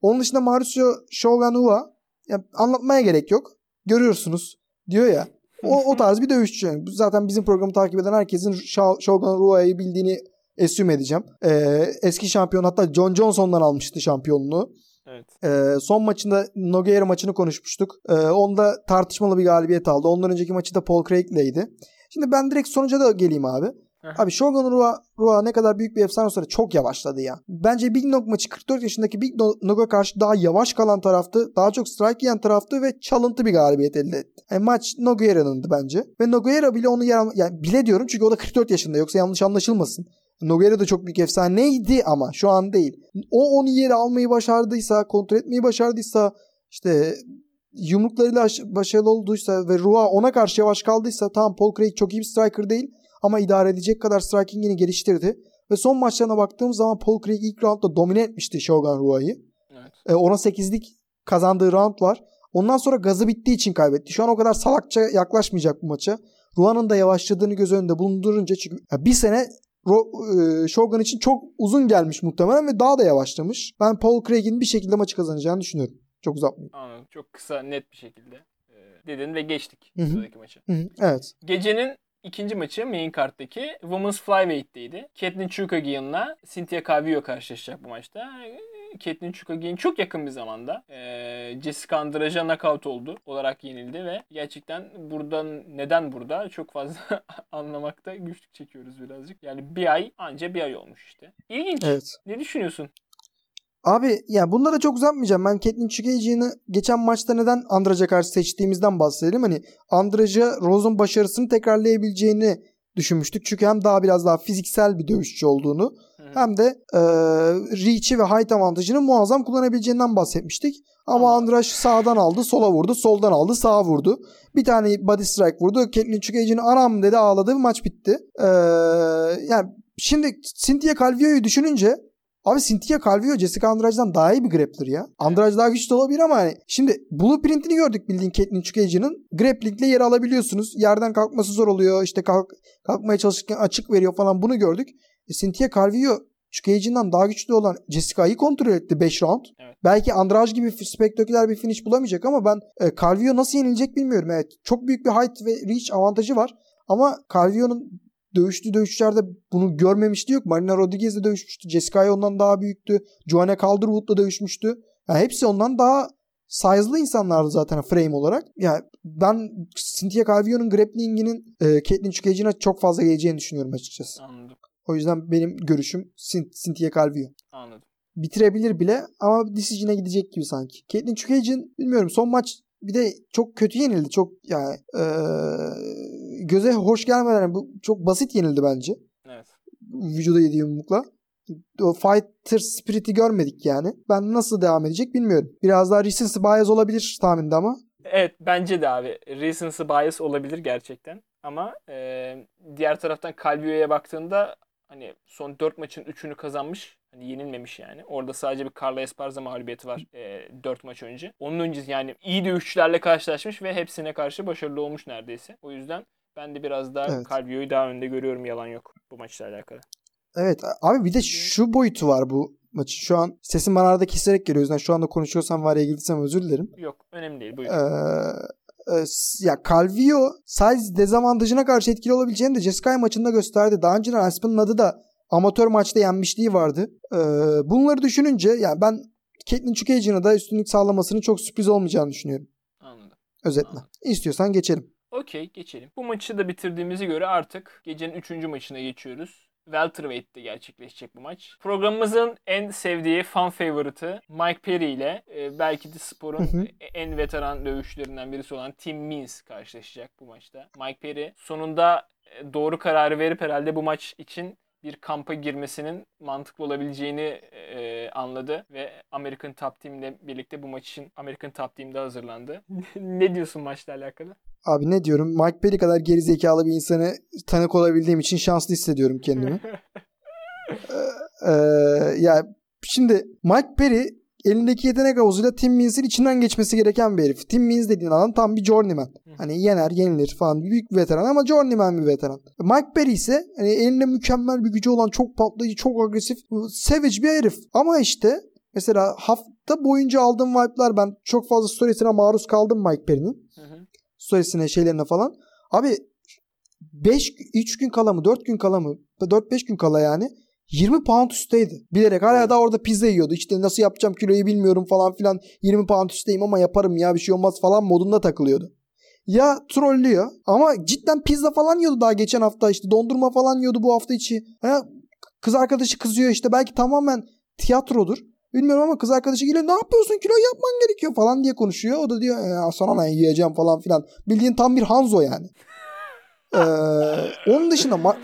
Onun dışında Mauricio Shogun Ua ya anlatmaya gerek yok. Görüyorsunuz diyor ya. O, o tarz bir dövüşçü. Zaten bizim programı takip eden herkesin Shogun Rua'yı bildiğini assume edeceğim. Ee, eski şampiyon hatta John Johnson'dan almıştı şampiyonluğu. Evet. Ee, son maçında Nogueira maçını konuşmuştuk. Ee, onda tartışmalı bir galibiyet aldı. Ondan önceki maçı da Paul Craig'leydi. Şimdi ben direkt sonuca da geleyim abi. Aha. Abi Shogun Rua, Rua ne kadar büyük bir efsane sonra çok yavaşladı ya. Bence Big Nog maçı 44 yaşındaki Big No- Nog'a karşı daha yavaş kalan taraftı. Daha çok strike yiyen taraftı ve çalıntı bir galibiyet elde etti. Yani maç Nogueira'nındı bence. Ve Nogueira bile onu yer yani bile diyorum çünkü o da 44 yaşında yoksa yanlış anlaşılmasın. Nogueira da çok büyük efsaneydi ama şu an değil. O onu yere almayı başardıysa, kontrol etmeyi başardıysa, işte yumruklarıyla aş- başarılı olduysa ve Rua ona karşı yavaş kaldıysa tamam Paul Craig çok iyi bir striker değil ama idare edecek kadar strikingini geliştirdi. Ve son maçlarına baktığım zaman Paul Craig ilk roundda domine etmişti Shogun Rua'yı. Evet. E, ona 8'lik kazandığı round var. Ondan sonra gazı bittiği için kaybetti. Şu an o kadar salakça yaklaşmayacak bu maça. Rua'nın da yavaşladığını göz önünde bulundurunca çünkü bir sene Ro- e, Shogun için çok uzun gelmiş muhtemelen ve daha da yavaşlamış. Ben Paul Craig'in bir şekilde maçı kazanacağını düşünüyorum. Çok uzatmayayım. Anladım. Çok kısa net bir şekilde e, dedin ve geçtik Hı hı. sıradaki hı, Evet. Gecenin ikinci maçı main card'daki Women's Flyweight'teydi. Caitlin Chukagian'la Cynthia Calvillo karşılaşacak bu maçta. Caitlin Chukagian çok yakın bir zamanda e, Jessica Andrade'a knockout oldu olarak yenildi ve gerçekten buradan neden burada çok fazla anlamakta güçlük çekiyoruz birazcık. Yani bir ay anca bir ay olmuş işte. İlginç. Evet. Ne düşünüyorsun? Abi ya bunlara çok uzatmayacağım. Ben Caitlyn Chukagian'ı geçen maçta neden Andrade'a karşı seçtiğimizden bahsedelim. Hani Andrade'a Rose'un başarısını tekrarlayabileceğini düşünmüştük. Çünkü hem daha biraz daha fiziksel bir dövüşçü olduğunu. Hem de e, reach'i ve height avantajını muazzam kullanabileceğinden bahsetmiştik. Ama Andrade sağdan aldı, sola vurdu, soldan aldı, sağa vurdu. Bir tane body strike vurdu. Caitlyn Chukagian'ı anam dedi ağladı maç bitti. E, yani şimdi Cynthia Calvillo'yu düşününce Abi Cynthia Calvillo Jessica Andrade'dan daha iyi bir grappler ya. Andrade daha güçlü olabilir ama hani şimdi blueprint'ini gördük bildiğin Caitlyn Chukagian'ın. Grapplingle yer alabiliyorsunuz. Yerden kalkması zor oluyor. İşte kalk, kalkmaya çalışırken açık veriyor falan bunu gördük. E, Cynthia Calvillo Chukagian'dan daha güçlü olan Jessica'yı kontrol etti 5 round. Evet. Belki Andrade gibi spektaküler bir finish bulamayacak ama ben e, Calvillo nasıl yenilecek bilmiyorum. Evet çok büyük bir height ve reach avantajı var. Ama Calvillo'nun dövüştüğü dövüşçülerde bunu görmemişti yok. Marina Rodriguez'le dövüşmüştü. Jessica ondan daha büyüktü. Joanna Calderwood'la dövüşmüştü. Yani hepsi ondan daha size'lı insanlardı zaten frame olarak. Yani ben Cynthia Calvillo'nun grappling'inin e, Caitlyn Chukagian'a çok fazla geleceğini düşünüyorum açıkçası. Anladım. O yüzden benim görüşüm Cyn- Cynthia Calvillo. Anladım. Bitirebilir bile ama decision'a gidecek gibi sanki. Caitlyn Chukagian bilmiyorum son maç bir de çok kötü yenildi. Çok yani e, göze hoş gelmeden yani bu çok basit yenildi bence Evet. vücuda yediği yumrukla. O fighter spirit'i görmedik yani. Ben nasıl devam edecek bilmiyorum. Biraz daha recency bias olabilir tahminde ama. Evet bence de abi. Recency bias olabilir gerçekten. Ama e, diğer taraftan Calvillo'ya baktığında hani son 4 maçın 3'ünü kazanmış. Hani yenilmemiş yani. Orada sadece bir Carla Esparza mağlubiyeti var e, 4 maç önce. Onun öncesi yani iyi dövüşçülerle karşılaşmış ve hepsine karşı başarılı olmuş neredeyse. O yüzden ben de biraz daha Evet. Calvillo'yu daha önde görüyorum yalan yok bu maçla alakalı. Evet abi bir de şu boyutu var bu maçın. Şu an sesim bana arada keserek geliyor. O yüzden şu anda konuşuyorsam var ya girdiysem özür dilerim. Yok önemli değil buyur. Ee, e, s- ya Calvillo size dezavantajına karşı etkili olabileceğini de Jessica maçında gösterdi. Daha önceden Aspen'ın adı da amatör maçta yenmişliği vardı. Ee, bunları düşününce yani ben Caitlyn Chukagian'a da üstünlük sağlamasının çok sürpriz olmayacağını düşünüyorum. Anladım. Özetle. Anladım. İstiyorsan geçelim. Okey geçelim. Bu maçı da bitirdiğimize göre artık gecenin 3. maçına geçiyoruz. Welterweight'te gerçekleşecek bu maç. Programımızın en sevdiği fan favorite'ı Mike Perry ile e, belki de sporun en veteran dövüşçülerinden birisi olan Tim Means karşılaşacak bu maçta. Mike Perry sonunda e, doğru kararı verip herhalde bu maç için bir kampa girmesinin mantıklı olabileceğini e, anladı ve American Top Team ile birlikte bu maç için American Top Team'de hazırlandı. ne diyorsun maçla alakalı? Abi ne diyorum? Mike Perry kadar geri zekalı bir insanı tanık olabildiğim için şanslı hissediyorum kendimi. ee, ya şimdi Mike Perry elindeki yetenek havuzuyla Tim Means'in içinden geçmesi gereken bir herif. Tim Means dediğin adam tam bir journeyman. Hani yener, yenilir falan. Büyük bir veteran ama journeyman bir veteran. Mike Perry ise hani elinde mükemmel bir gücü olan çok patlayıcı, çok agresif, savage bir herif. Ama işte mesela hafta boyunca aldığım vibe'lar ben çok fazla storiesine maruz kaldım Mike Perry'nin. Storiesine, şeylerine falan. Abi 5 3 gün kala mı 4 gün kala mı 4-5 gün kala yani 20 pound üstteydi. Bilerek hala da orada pizza yiyordu. İşte nasıl yapacağım kiloyu bilmiyorum falan filan. 20 pound üstteyim ama yaparım ya bir şey olmaz falan modunda takılıyordu. Ya trollüyor ama cidden pizza falan yiyordu daha geçen hafta işte dondurma falan yiyordu bu hafta içi. Ya kız arkadaşı kızıyor işte belki tamamen tiyatrodur. Bilmiyorum ama kız arkadaşı geliyor ne yapıyorsun kilo yapman gerekiyor falan diye konuşuyor. O da diyor ya sana ne yiyeceğim falan filan. Bildiğin tam bir Hanzo yani. ee, onun dışında ma-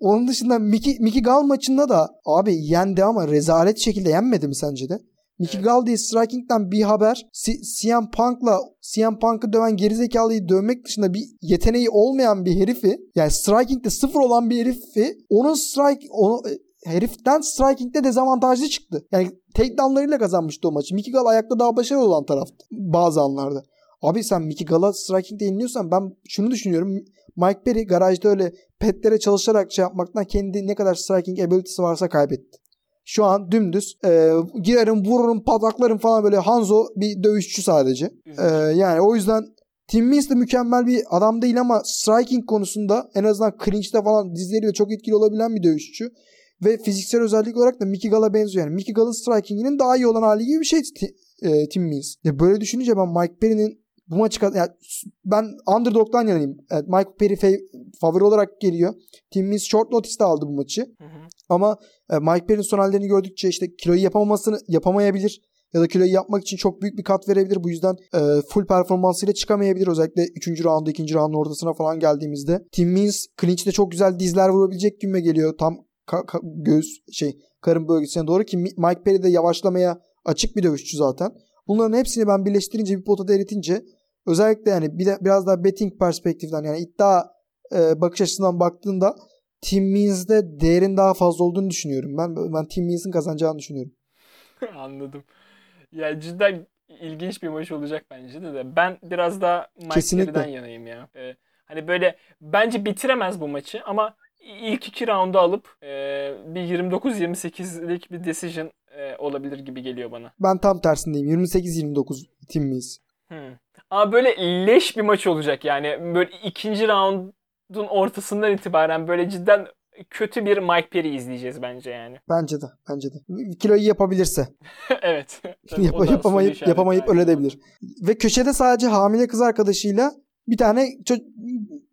onun dışında Mickey, Mickey Gall maçında da abi yendi ama rezalet şekilde yenmedi mi sence de? Mickey evet. Gall diye Striking'den bir haber C- CM Punk'la CM Punk'ı döven gerizekalıyı dövmek dışında bir yeteneği olmayan bir herifi yani Striking'de sıfır olan bir herifi onun strike onu heriften striking'de dezavantajlı çıktı. Yani takedownlarıyla kazanmıştı o maçı. Mickey Gall ayakta daha başarılı olan taraftı bazı anlarda. Abi sen Mickey Gall'a striking'de yeniliyorsan ben şunu düşünüyorum. Mike Perry garajda öyle petlere çalışarak şey yapmaktan kendi ne kadar striking ability'si varsa kaybetti. Şu an dümdüz e, girerim vururum pataklarım falan böyle Hanzo bir dövüşçü sadece. E, yani o yüzden Tim Means de mükemmel bir adam değil ama striking konusunda en azından clinch'te falan dizleriyle çok etkili olabilen bir dövüşçü. Ve fiziksel özellik olarak da Mickey Gall'a benziyor. Yani Mickey Gall'ın striking'inin daha iyi olan hali gibi bir şey e, Tim Means. Ya böyle düşününce ben Mike Perry'nin bu maçı yani ben underdog'dan yanayım. Evet, Mike Perry fe- favori olarak geliyor. Tim Means short notice'da aldı bu maçı. Hı hı. Ama e, Mike Perry'nin son hallerini gördükçe işte kiloyu yapamamasını yapamayabilir ya da kiloyu yapmak için çok büyük bir kat verebilir. Bu yüzden e, full performansıyla çıkamayabilir. Özellikle 3. rounda 2. roundun ortasına falan geldiğimizde. Tim Means clinch'te çok güzel dizler vurabilecek gibi geliyor. Tam ka- ka- göğüs şey karın bölgesine doğru ki Mike Perry de yavaşlamaya açık bir dövüşçü zaten. Bunların hepsini ben birleştirince bir potada eritince özellikle yani bir de biraz daha betting perspektiften yani iddia e, bakış açısından baktığında Tim Means'de değerin daha fazla olduğunu düşünüyorum. Ben ben Tim Means'ın kazanacağını düşünüyorum. Anladım. Ya cidden ilginç bir maç olacak bence de de. Ben biraz daha Mike Perry'den yanayım ya. Ee, hani böyle bence bitiremez bu maçı ama ilk iki roundu alıp e, bir 29-28'lik bir decision e, olabilir gibi geliyor bana. Ben tam tersindeyim. 28-29 Tim Means. Hmm. Ama böyle leş bir maç olacak yani. Böyle ikinci roundun ortasından itibaren böyle cidden kötü bir Mike Perry izleyeceğiz bence yani. Bence de. Bence de. Kiloyu yapabilirse. evet. Yap, yapamayıp yapamayıp öyle edebilir. Ve köşede sadece hamile kız arkadaşıyla bir tane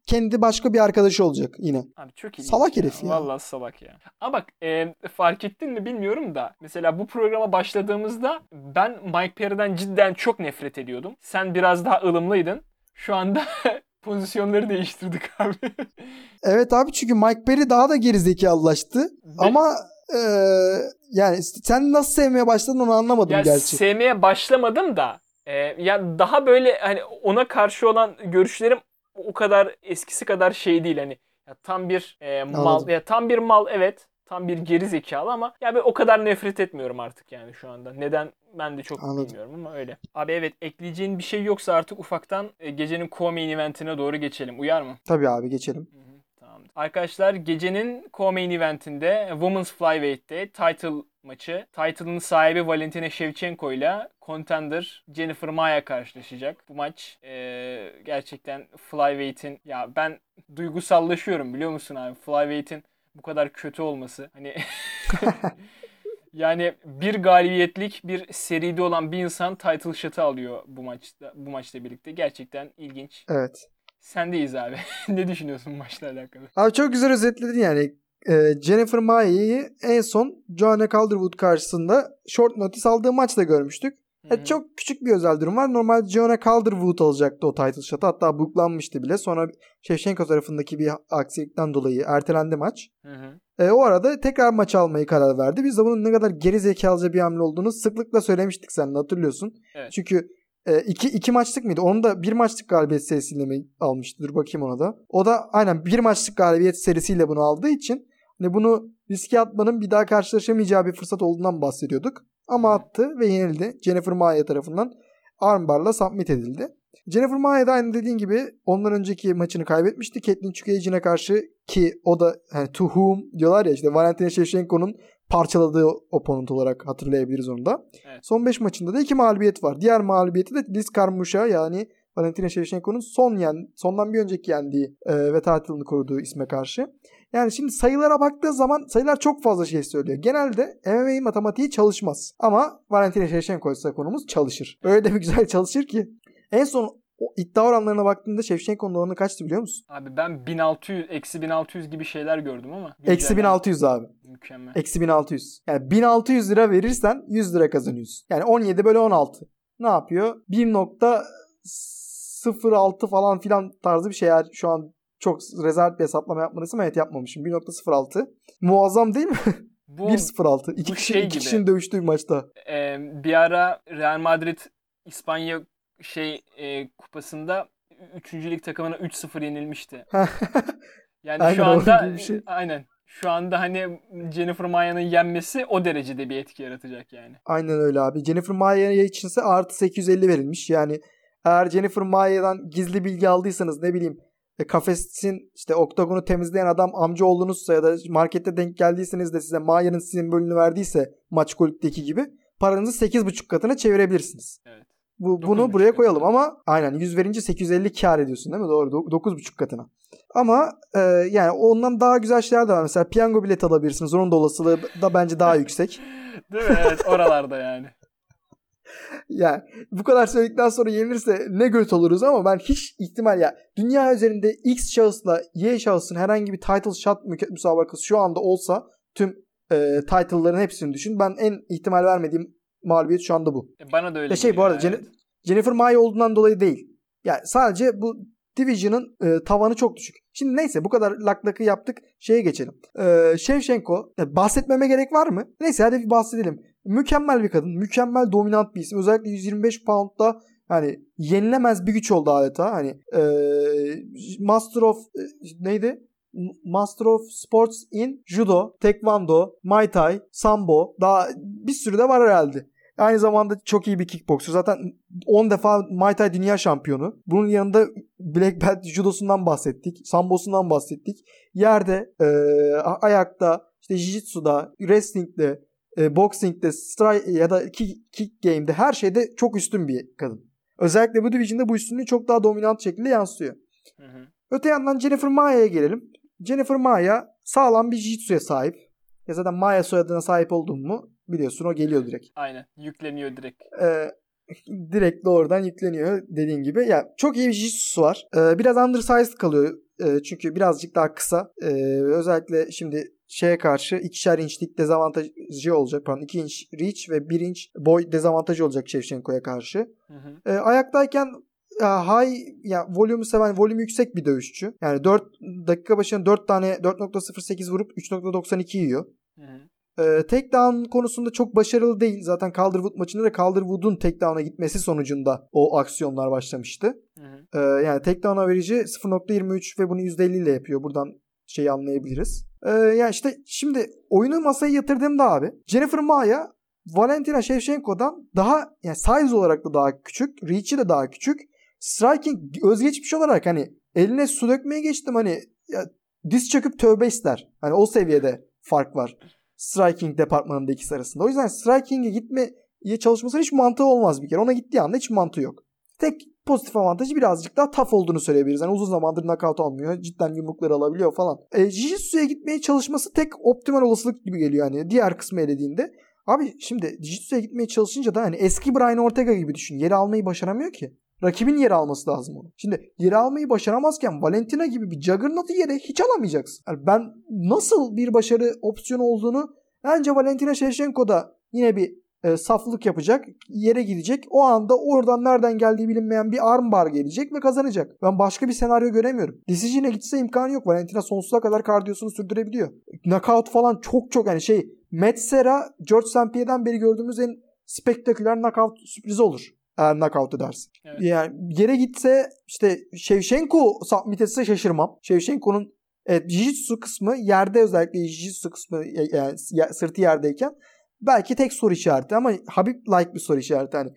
kendi başka bir arkadaşı olacak yine. Abi çok iyi. Salak herif ya. Vallahi salak ya. Ama bak e, fark ettin mi bilmiyorum da mesela bu programa başladığımızda ben Mike Perry'den cidden çok nefret ediyordum. Sen biraz daha ılımlıydın. Şu anda pozisyonları değiştirdik abi. evet abi çünkü Mike Perry daha da gerizekalılaştı. Ve... Ama e, yani sen nasıl sevmeye başladın onu anlamadım ya gerçi. Sevmeye başlamadım da e, ya daha böyle hani ona karşı olan görüşlerim o kadar eskisi kadar şey değil hani ya tam bir e, mal Anladım. ya tam bir mal evet tam bir geri zekalı ama ya ben o kadar nefret etmiyorum artık yani şu anda. Neden ben de çok Anladım. bilmiyorum ama öyle. Abi evet ekleyeceğin bir şey yoksa artık ufaktan e, gecenin co-main eventine doğru geçelim. Uyar mı? Tabii abi geçelim. Tamam. Arkadaşlar gecenin co-main eventinde Women's Flyweight'te title maçı. Title'ın sahibi Valentina Shevchenko ile contender Jennifer Maya karşılaşacak. Bu maç e, gerçekten Flyweight'in ya ben duygusallaşıyorum biliyor musun abi? Flyweight'in bu kadar kötü olması. Hani yani bir galibiyetlik bir seride olan bir insan title shot'ı alıyor bu maçta bu maçla birlikte. Gerçekten ilginç. Evet. Sendeyiz abi. ne düşünüyorsun maçla alakalı? Abi çok güzel özetledin yani. Ee, Jennifer Maya'yı en son Joanna Calderwood karşısında short notice aldığı maçta görmüştük. Hı E, çok küçük bir özel durum var. Normalde Jonah Calderwood alacaktı o title shot'ı. Hatta booklanmıştı bile. Sonra Shevchenko tarafındaki bir aksilikten dolayı ertelendi maç. Hı hı. E, o arada tekrar maç almayı karar verdi. Biz de bunun ne kadar geri zekalıca bir hamle olduğunu sıklıkla söylemiştik sen de hatırlıyorsun. Evet. Çünkü e, iki, iki maçlık mıydı? Onu da bir maçlık galibiyet serisiyle mi almıştı? Dur bakayım ona da. O da aynen bir maçlık galibiyet serisiyle bunu aldığı için hani bunu riske atmanın bir daha karşılaşamayacağı bir fırsat olduğundan bahsediyorduk. Ama attı ve yenildi. Jennifer Maia tarafından armbarla submit edildi. Jennifer Maia da aynı dediğin gibi ondan önceki maçını kaybetmişti. Caitlin Chukagian'a karşı ki o da hani to whom diyorlar ya işte Valentina Shevchenko'nun parçaladığı opponent olarak hatırlayabiliriz onu da. Evet. Son 5 maçında da 2 mağlubiyet var. Diğer mağlubiyeti de Liz Carmouche'a yani Valentina Shevchenko'nun son yen, sondan bir önceki yendiği e, ve tatilini koruduğu isme karşı. Yani şimdi sayılara baktığı zaman sayılar çok fazla şey söylüyor. Genelde MMA matematiği çalışmaz. Ama Valentina Shevchenko ise konumuz çalışır. Öyle de bir güzel çalışır ki. En son o iddia oranlarına baktığında Shevchenko'nun oranı kaçtı biliyor musun? Abi ben 1600, eksi 1600 gibi şeyler gördüm ama. Eksi güncelleme 1600 abi. Mükemmel. Eksi 1600. Yani 1600 lira verirsen 100 lira kazanıyorsun. Yani 17 bölü 16. Ne yapıyor? 1.06 falan filan tarzı bir şeyler şu an çok rezerv bir hesaplama yapmalısın. Evet yapmamışım. 1.06. Muazzam değil mi? Bu 1.06. İki, bu kişi, şey iki gibi. kişinin dövüştüğü bir maçta. e, bir ara Real Madrid İspanya şey e, kupasında 3. lig takımına 3-0 yenilmişti. Yani Aynen şu anda şey. aynen. Şu anda hani Jennifer Maia'nın yenmesi o derecede bir etki yaratacak yani. Aynen öyle abi. Jennifer Maia içinse artı 850 verilmiş. Yani eğer Jennifer Maia'dan gizli bilgi aldıysanız ne bileyim e, kafesin işte oktagonu temizleyen adam amca oğlunuzsa ya da markette denk geldiyseniz de size Maia'nın simbolünü verdiyse maç kulüpteki gibi paranızı 8,5 katına çevirebilirsiniz. Evet. Bu, bunu buraya koyalım ama aynen 100 verince 850 kar ediyorsun değil mi? Doğru. Do- 9,5 katına. Ama e, yani ondan daha güzel şeyler de var. Mesela piyango bileti alabilirsiniz. Onun da olasılığı da bence daha yüksek. Değil mi? Evet oralarda yani. Yani bu kadar söyledikten sonra yenilirse ne göt oluruz ama ben hiç ihtimal ya dünya üzerinde X şahısla Y şahısın herhangi bir title shot müsabakası şu anda olsa tüm e, title'ların hepsini düşün. Ben en ihtimal vermediğim mağlubiyet şu anda bu. E, Bana da öyle Ya şey bu arada evet. Jen- Jennifer Maia olduğundan dolayı değil. Yani sadece bu Division'ın e, tavanı çok düşük. Şimdi neyse bu kadar laklakı yaptık. Şeye geçelim. E, Shevchenko e, bahsetmeme gerek var mı? Neyse hadi bir bahsedelim. Mükemmel bir kadın. Mükemmel dominant bir isim. Özellikle 125 pound'da hani yenilemez bir güç oldu adeta. Hani e, Master of e, neydi? Master of Sports in Judo, Taekwondo, Muay Thai, Sambo daha bir sürü de var herhalde. Aynı zamanda çok iyi bir kickboxer. Zaten 10 defa Muay Thai dünya şampiyonu. Bunun yanında Black Belt judosundan bahsettik. Sambosundan bahsettik. Yerde, e, ayakta, işte jiu-jitsu'da, wrestling'de, e, boxing'de, strike ya da kick, kick game'de her şeyde çok üstün bir kadın. Özellikle bu division'da bu üstünlüğü çok daha dominant şekilde yansıyor. Hı hı. Öte yandan Jennifer Maia'ya gelelim. Jennifer Maia sağlam bir jiu-jitsu'ya sahip. Ya zaten Maia soyadına sahip oldun mu biliyorsun o geliyor direkt. Aynen. Yükleniyor direkt. Ee, direkt doğrudan yükleniyor dediğin gibi. Ya çok iyi bir jiu var. Ee, biraz undersized kalıyor. Ee, çünkü birazcık daha kısa. Ee, özellikle şimdi şeye karşı ikişer inçlik dezavantajı olacak. Pardon 2 inç reach ve 1 inç boy dezavantajı olacak Shevchenko'ya karşı. Hı hı. E, ayaktayken high ya volümü seven, volümü yüksek bir dövüşçü. Yani 4 dakika başına 4 tane 4.08 vurup 3.92 yiyor. Hı hı. E, takedown konusunda çok başarılı değil. Zaten Calderwood maçında da Calderwood'un takedown'a gitmesi sonucunda o aksiyonlar başlamıştı. Hı hı. E, yani takedown average'i 0.23 ve bunu %50 ile yapıyor. Buradan şeyi anlayabiliriz. E, yani işte şimdi oyunu masaya yatırdığımda abi Jennifer Maia Valentina Shevchenko'dan daha yani size olarak da daha küçük, reach'i de daha küçük. Striking özgeçmiş olarak hani eline su dökmeye geçtim hani ya, diz çöküp tövbe ister. Hani o seviyede fark var. Striking departmanında ikisi arasında. O yüzden striking'e gitmeye çalışmasının hiç mantığı olmaz bir kere. Ona gittiği anda hiç mantığı yok. Tek pozitif avantajı birazcık daha tough olduğunu söyleyebiliriz. Yani uzun zamandır knockout almıyor. Cidden yumrukları alabiliyor falan. E, Jiu-Jitsu'ya gitmeye çalışması tek optimal olasılık gibi geliyor yani. Diğer kısmı elediğinde. Abi şimdi Jiu-Jitsu'ya gitmeye çalışınca da hani eski Brian Ortega gibi düşün. Yeri almayı başaramıyor ki. Rakibin yeri alması lazım onu. Şimdi yeri almayı başaramazken Valentina gibi bir Juggernaut'u yere hiç alamayacaksın. Yani ben nasıl bir başarı opsiyonu olduğunu bence Valentina Shevchenko'da yine bir e, saflık yapacak. Yere gidecek. O anda oradan nereden geldiği bilinmeyen bir armbar gelecek ve kazanacak. Ben başka bir senaryo göremiyorum. Decision'e gitse imkanı yok. Valentina sonsuza kadar kardiyosunu sürdürebiliyor. Knockout falan çok çok yani şey Matt Serra, George St. Pierre'den beri gördüğümüz en spektaküler knockout sürprizi olur. Eğer knockout edersin. Evet. Yani yere gitse işte Shevchenko submit etse şaşırmam. Shevchenko'nun evet, jiu-jitsu kısmı yerde özellikle jiu-jitsu kısmı yani sırtı yerdeyken belki tek soru işareti ama Habib like bir soru işareti hani.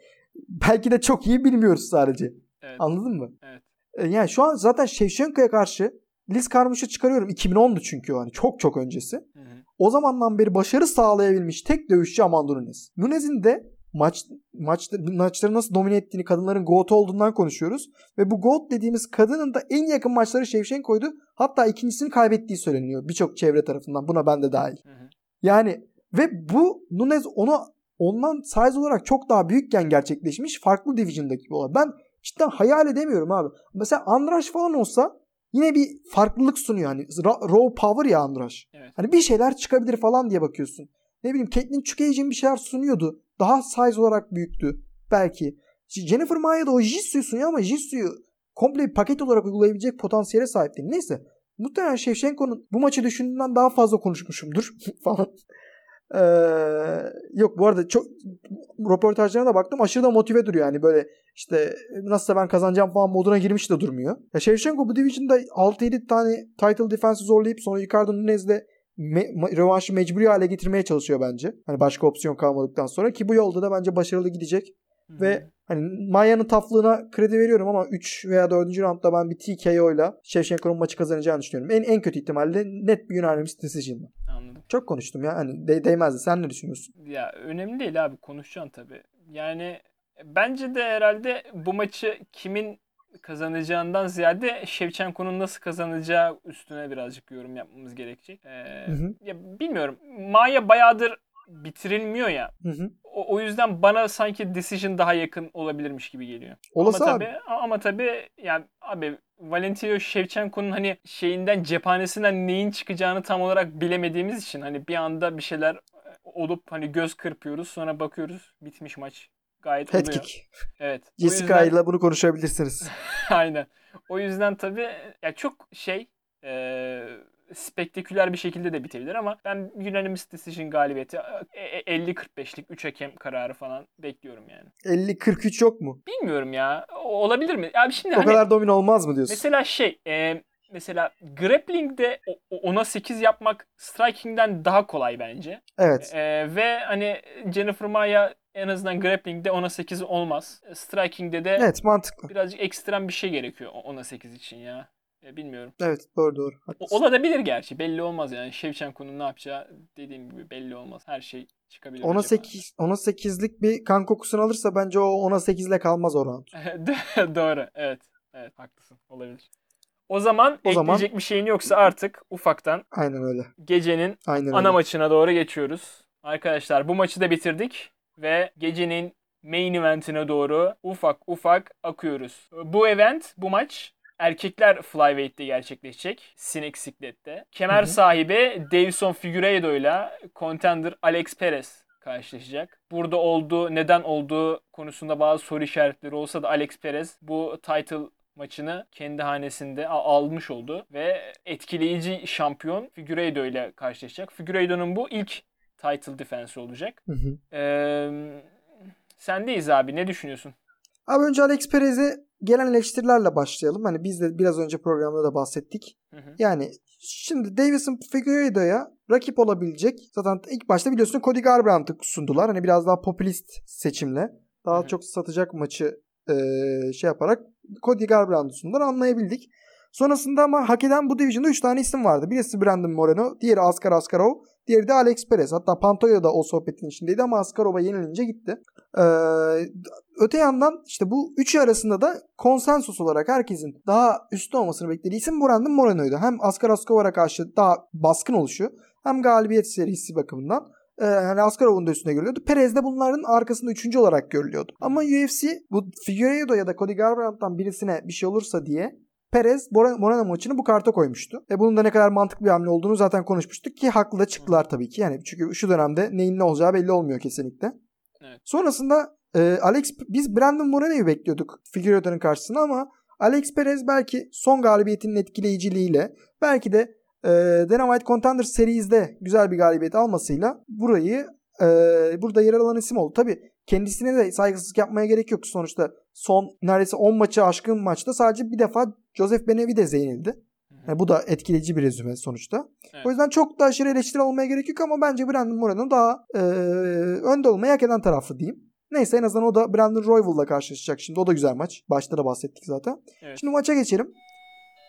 Belki de çok iyi bilmiyoruz sadece. Evet. Anladın mı? Evet. E, Yani şu an zaten Shevchenko'ya karşı Liz Carmouche'u çıkarıyorum. 2010'du çünkü o hani çok çok öncesi. Hı hı. O zamandan beri başarı sağlayabilmiş tek dövüşçü Amanda Nunes. Nunes'in de maç maçta, maçları nasıl domine ettiğini kadınların GOAT olduğundan konuşuyoruz. Ve bu GOAT dediğimiz kadının da en yakın maçları Shevchenko'ydu. Hatta ikincisini kaybettiği söyleniyor birçok çevre tarafından. Buna ben de dahil. Hı hı. Yani ve bu Nunes onu ondan size olarak çok daha büyükken gerçekleşmiş farklı division'daki bir olay. Ben cidden hayal edemiyorum abi. Mesela Andraş falan olsa yine bir farklılık sunuyor. Hani ra- raw power ya Andraş. Evet. Hani bir şeyler çıkabilir falan diye bakıyorsun. Ne bileyim Caitlyn Chukay'cin bir şeyler sunuyordu. Daha size olarak büyüktü. Belki. Jennifer Maya da o Jitsu'yu sunuyor ama Jitsu'yu komple bir paket olarak uygulayabilecek potansiyele sahip değil. Neyse. Muhtemelen Shevchenko'nun bu maçı düşündüğümden daha fazla konuşmuşumdur falan. Ee, yok bu arada çok röportajlarına da baktım aşırı da motive duruyor yani böyle işte nasılsa ben kazanacağım falan moduna girmiş de durmuyor. Ya Shevchenko bu division'da 6-7 tane title defense'ı zorlayıp sonra Ricardo Nunes'le me- rövanşı mecburi hale getirmeye çalışıyor bence. Hani başka opsiyon kalmadıktan sonra ki bu yolda da bence başarılı gidecek. Hı hı. Ve hani Maya'nın taflığına kredi veriyorum ama 3 veya 4. roundda ben bir TKO ile Shevchenko'nun maçı kazanacağını düşünüyorum. En en kötü ihtimalle net bir unanimous decision'la. Anladım. Çok konuştum ya. Hani de- değmezdi. Sen ne düşünüyorsun? Ya önemli değil abi konuşacaksın tabii. Yani bence de herhalde bu maçı kimin kazanacağından ziyade Shevchenko'nun nasıl kazanacağı üstüne birazcık yorum yapmamız gerekecek. Ee, Hı hı. ya bilmiyorum. Maya bayağıdır bitirilmiyor ya. Hı hı. O, o yüzden bana sanki decision daha yakın olabilirmiş gibi geliyor. Olası ama abi. tabii ama tabii yani abi Valentina Shevchenko'nun hani şeyinden cephanesinden neyin çıkacağını tam olarak bilemediğimiz için hani bir anda bir şeyler olup hani göz kırpıyoruz sonra bakıyoruz bitmiş maç. Gayet Head oluyor. kick. Evet. Jessica yüzden- ile bunu konuşabilirsiniz. Aynen. O yüzden tabii ya çok şey e, spektaküler bir şekilde de bitebilir ama ben unanimous decision galibiyeti e, e, 50-45'lik 3 hakem kararı falan bekliyorum yani. 50-43 yok mu? Bilmiyorum ya. Olabilir mi? Abi şimdi O hani kadar domino olmaz mı diyorsun? mesela şey e, mesela grappling'de ona 8 yapmak striking'den daha kolay bence. Evet. E, ve hani Jennifer Maya en azından grappling'de ona 8 olmaz. Striking'de de Evet mantıklı. birazcık ekstrem bir şey gerekiyor o- ona 8 için ya. E, bilmiyorum. Evet doğru doğru. Haklısın. olabilir gerçi. Belli olmaz yani. Shevchenko'nun ne yapacağı dediğim gibi belli olmaz. Her şey çıkabilir. Ona acaba. 8 ona 8'lik bir kan kokusunu alırsa bence o ona 8 ile kalmaz o round. Doğru. Evet. Evet haklısın. Olabilir. O zaman O zaman- ekleyecek bir şeyin yoksa artık ufaktan Aynen öyle. gecenin Aynen ana öyle. maçına doğru geçiyoruz. Arkadaşlar bu maçı da bitirdik ve gecenin main eventine doğru ufak ufak akıyoruz. Bu event, bu maç erkekler flyweight'te gerçekleşecek. Sinek Siklet'te. Kemer Hı hı. sahibi Davison Figueiredo ile contender Alex Perez karşılaşacak. Burada olduğu, neden olduğu konusunda bazı soru işaretleri olsa da Alex Perez bu title maçını kendi hanesinde almış oldu ve etkileyici şampiyon Figueiredo ile karşılaşacak. Figueiredo'nun bu ilk title defense olacak. Hı hı. Ee, sendeyiz abi ne düşünüyorsun? Abi önce Alex Perez'e gelen eleştirilerle başlayalım. Hani biz de biraz önce programda da bahsettik. Hı hı. Yani şimdi Davison Figueiredo'ya rakip olabilecek zaten ilk başta biliyorsun Cody Garbrandt'ı sundular. Hani biraz daha popülist seçimle daha Hı hı. çok satacak maçı eee, şey yaparak Cody Garbrandt'ı sundular anlayabildik. Sonrasında ama hak eden bu division'da 3 tane isim vardı. Birisi Brandon Moreno, diğeri Askar Askarov, diğeri de Alex Perez. Hatta Pantoja da o sohbetin içindeydi ama Askarov'a yenilince gitti. Ee, öte yandan işte bu üçü arasında da konsensus olarak herkesin daha üstün olmasını beklediği isim Brandon Moreno'ydu. Hem Askar Askarov'a karşı daha baskın oluşu hem galibiyet serisi bakımından e, hani Askarov'un da üstüne görülüyordu. Perez de bunların arkasında üçüncü olarak görülüyordu. Ama UFC bu Figueiredo ya da Cody Garbrandt'tan birisine bir şey olursa diye Perez Moreno maçını bu karta koymuştu. E bunun da ne kadar mantıklı bir hamle olduğunu zaten konuşmuştuk ki haklı da çıktılar tabii ki. Yani çünkü şu dönemde neyin ne olacağı belli olmuyor kesinlikle. Evet. Sonrasında e, Alex biz Brandon Moreno'yu bekliyorduk Figueiredo'nun karşısına ama Alex Perez belki son galibiyetinin etkileyiciliğiyle belki de e, Dynamite Contender Series'de güzel bir galibiyet almasıyla burayı e, burada yer alan isim oldu. Tabi kendisine de saygısızlık yapmaya gerek yok. Sonuçta son neredeyse 10 maçı aşkın maçta sadece bir defa Joseph Benavidez yenildi. Yani bu da etkileyici bir rezüme sonuçta. Evet. O yüzden çok da aşırı eleştiri olmaya gerek yok ama bence Brandon Moreno daha e, önde olmayı hak eden tarafı diyeyim. Neyse en azından o da Brandon Royval'la karşılaşacak şimdi. O da güzel maç. Başta da bahsettik zaten. Evet. Şimdi maça geçelim.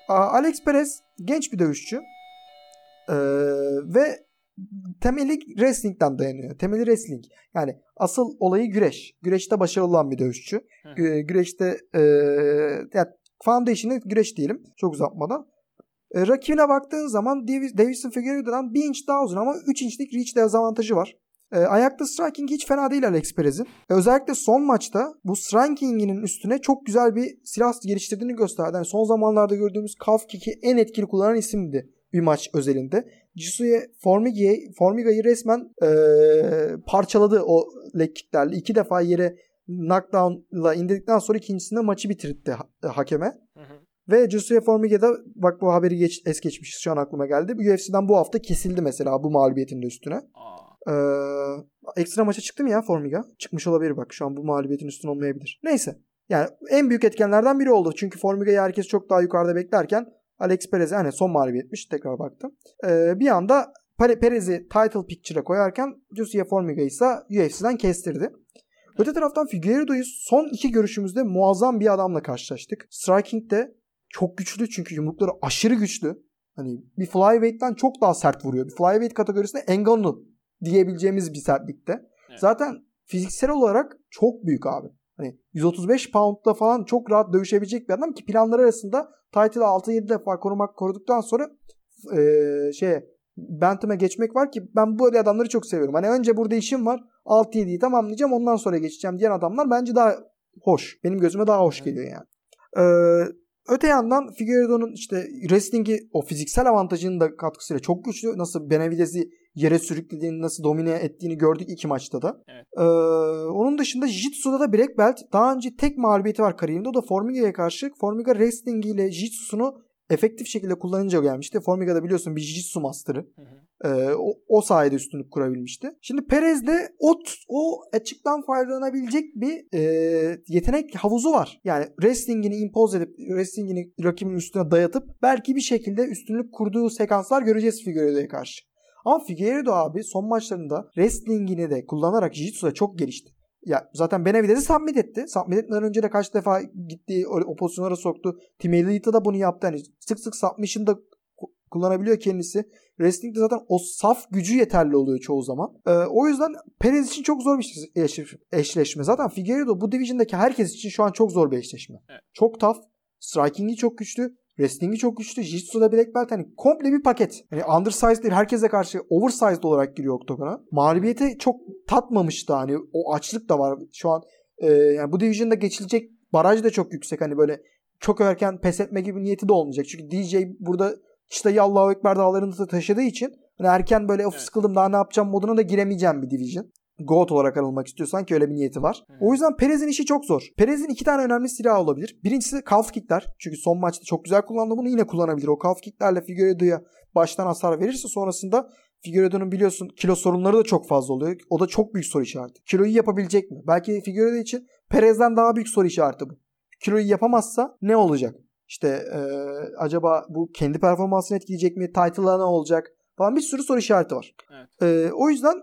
Alex Perez genç bir dövüşçü. Ee, ve temeli wrestling'den dayanıyor. Temeli wrestling. Yani asıl olayı güreş. Güreşte başarılı olan bir dövüşçü. Gü- güreşte e, yani foundation'ı güreş diyelim. Çok uzatmadan. E, rakibine baktığın zaman Davis, Davison Figueiredo'dan 1 inç daha uzun ama 3 inçlik reach dezavantajı var. E, ayakta striking hiç fena değil Alex Perez'in. E, özellikle son maçta bu striking'inin üstüne çok güzel bir silah geliştirdiğini gösterdi. Yani son zamanlarda gördüğümüz calf kick'i en etkili kullanan isimdi bir maç özelinde. Jisuye Formiga'yı Formiga'yı resmen e, parçaladı o leg kicklerle. İki defa yere knockdown'la indirdikten sonra ikincisinde maçı bitirdi ha- hakeme. Hı hı. Ve Joshua Formiga'da bak bu haberi geç, es geçmiş şu an aklıma geldi. UFC'den bu hafta kesildi mesela bu mağlubiyetin de üstüne. Aa. Ee, ekstra maça çıktı mı ya Formiga? Çıkmış olabilir bak şu an bu mağlubiyetin üstüne olmayabilir. Neyse. Yani en büyük etkenlerden biri oldu. Çünkü Formiga'yı herkes çok daha yukarıda beklerken Alex Perez hani son mağlubiyetmiş tekrar baktım. Ee, bir anda Pere- Perez'i title picture'a koyarken Joshua Formiga ise UFC'den kestirdi. Öte taraftan Figueiredo'yu son iki görüşümüzde muazzam bir adamla karşılaştık. Striking de çok güçlü çünkü yumrukları aşırı güçlü. Hani bir flyweight'ten çok daha sert vuruyor. Bir flyweight kategorisinde Ngannou diyebileceğimiz bir sertlikte. Evet. Zaten fiziksel olarak çok büyük abi. Hani 135 pound'da falan çok rahat dövüşebilecek bir adam ki planları arasında title'ı 6-7 defa korumak koruduktan sonra eee şeye Bantam'a geçmek var ki ben böyle adamları çok seviyorum. Hani önce burada işim var 6-7'yi tamamlayacağım ondan sonra geçeceğim diyen adamlar bence daha hoş. Benim gözüme daha hoş geliyor yani. Ee, öte yandan Figueiredo'nun işte wrestling'i o fiziksel avantajının da katkısıyla çok güçlü. Nasıl Benavidez'i yere sürüklediğini, nasıl domine ettiğini gördük iki maçta da. Evet. Ee, onun dışında Jiu-Jitsu'da da Black Belt. Daha önce tek mağlubiyeti var kariyerinde. O da Formiga'ya karşı. Formiga wrestling ile Jiu-Jitsu'sunu efektif şekilde kullanınca gelmişti. Formiga da biliyorsun bir Jiu-Jitsu master'ı. Ee, o, o sayede üstünlük kurabilmişti. Şimdi Perez de o, o açıktan faydalanabilecek bir e, yetenek havuzu var. Yani wrestling'ini impose edip wrestling'ini rakibin üstüne dayatıp belki bir şekilde üstünlük kurduğu sekanslar göreceğiz Figueiredo'ya karşı. Ama Figueiredo abi son maçlarında wrestling'ini de kullanarak Jiu-Jitsu'da çok gelişti. Ya zaten Benavidez'i submit etti. Submit etmeden önce de kaç defa gitti o, o pozisyonlara soktu. Tim Elliott'a da bunu yaptı. Hani sık sık submission'da ku- kullanabiliyor kendisi. Wrestling'de zaten o saf gücü yeterli oluyor çoğu zaman. Ee, o yüzden Perez için çok zor bir eş- eşleşme. Zaten Figueiredo bu division'daki herkes için şu an çok zor bir eşleşme. Evet. Çok tough. Striking'i çok güçlü. Wrestling'i çok güçlü. Jiu-Jitsu'da Black Belt hani komple bir paket. Hani undersized değil herkese karşı oversized olarak giriyor oktagona. Mağlubiyeti çok tatmamıştı hani o açlık da var. Şu an e, yani bu division'da geçilecek baraj da çok yüksek. Hani böyle çok erken pes etme gibi niyeti de olmayacak. Çünkü DJ burada çıtayı Allahu Ekber dağlarında da taşıdığı için hani erken böyle of Evet. sıkıldım daha ne yapacağım moduna da giremeyeceğim bir division. GOAT olarak anılmak istiyorsan ki öyle bir niyeti var. O yüzden Perez'in işi çok zor. Perez'in iki tane önemli silahı olabilir. Birincisi calf kickler. Çünkü son maçta çok güzel kullandı bunu yine kullanabilir. O calf kicklerle Figueiredo'ya baştan hasar verirse sonrasında Figueiredo'nun biliyorsun kilo sorunları da çok fazla oluyor. O da çok büyük soru işareti. Kiloyu yapabilecek mi? Belki Figueiredo için Perez'den daha büyük soru işareti bu. Kiloyu yapamazsa ne olacak? İşte e, acaba bu kendi performansını etkileyecek mi? Title'a ne olacak? Falan bir sürü soru işareti var. Evet. E, o yüzden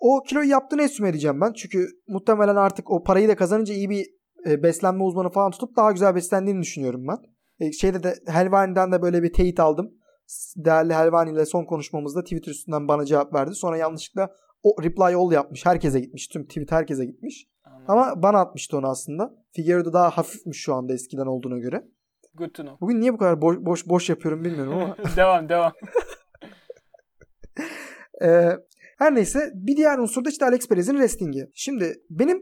o kiloyu yaptığını esime edeceğim ben. Çünkü muhtemelen artık o parayı da kazanınca iyi bir e, beslenme uzmanı falan tutup daha güzel beslendiğini düşünüyorum ben. E, şeyde de Helvani'den de böyle bir teyit aldım. Değerli Helvani ile son konuşmamızda Twitter üstünden bana cevap verdi. Sonra yanlışlıkla o reply all yapmış. Herkese gitmiş. Tüm tweet herkese gitmiş. Anladım. Ama bana atmıştı onu aslında. Figueiredo daha hafifmiş şu anda eskiden olduğuna göre. Good to know. Bugün niye bu kadar boş boş, boş yapıyorum bilmiyorum ama. devam devam. Ee, her neyse bir diğer unsur da işte Alex Perez'in wrestling'i. Şimdi benim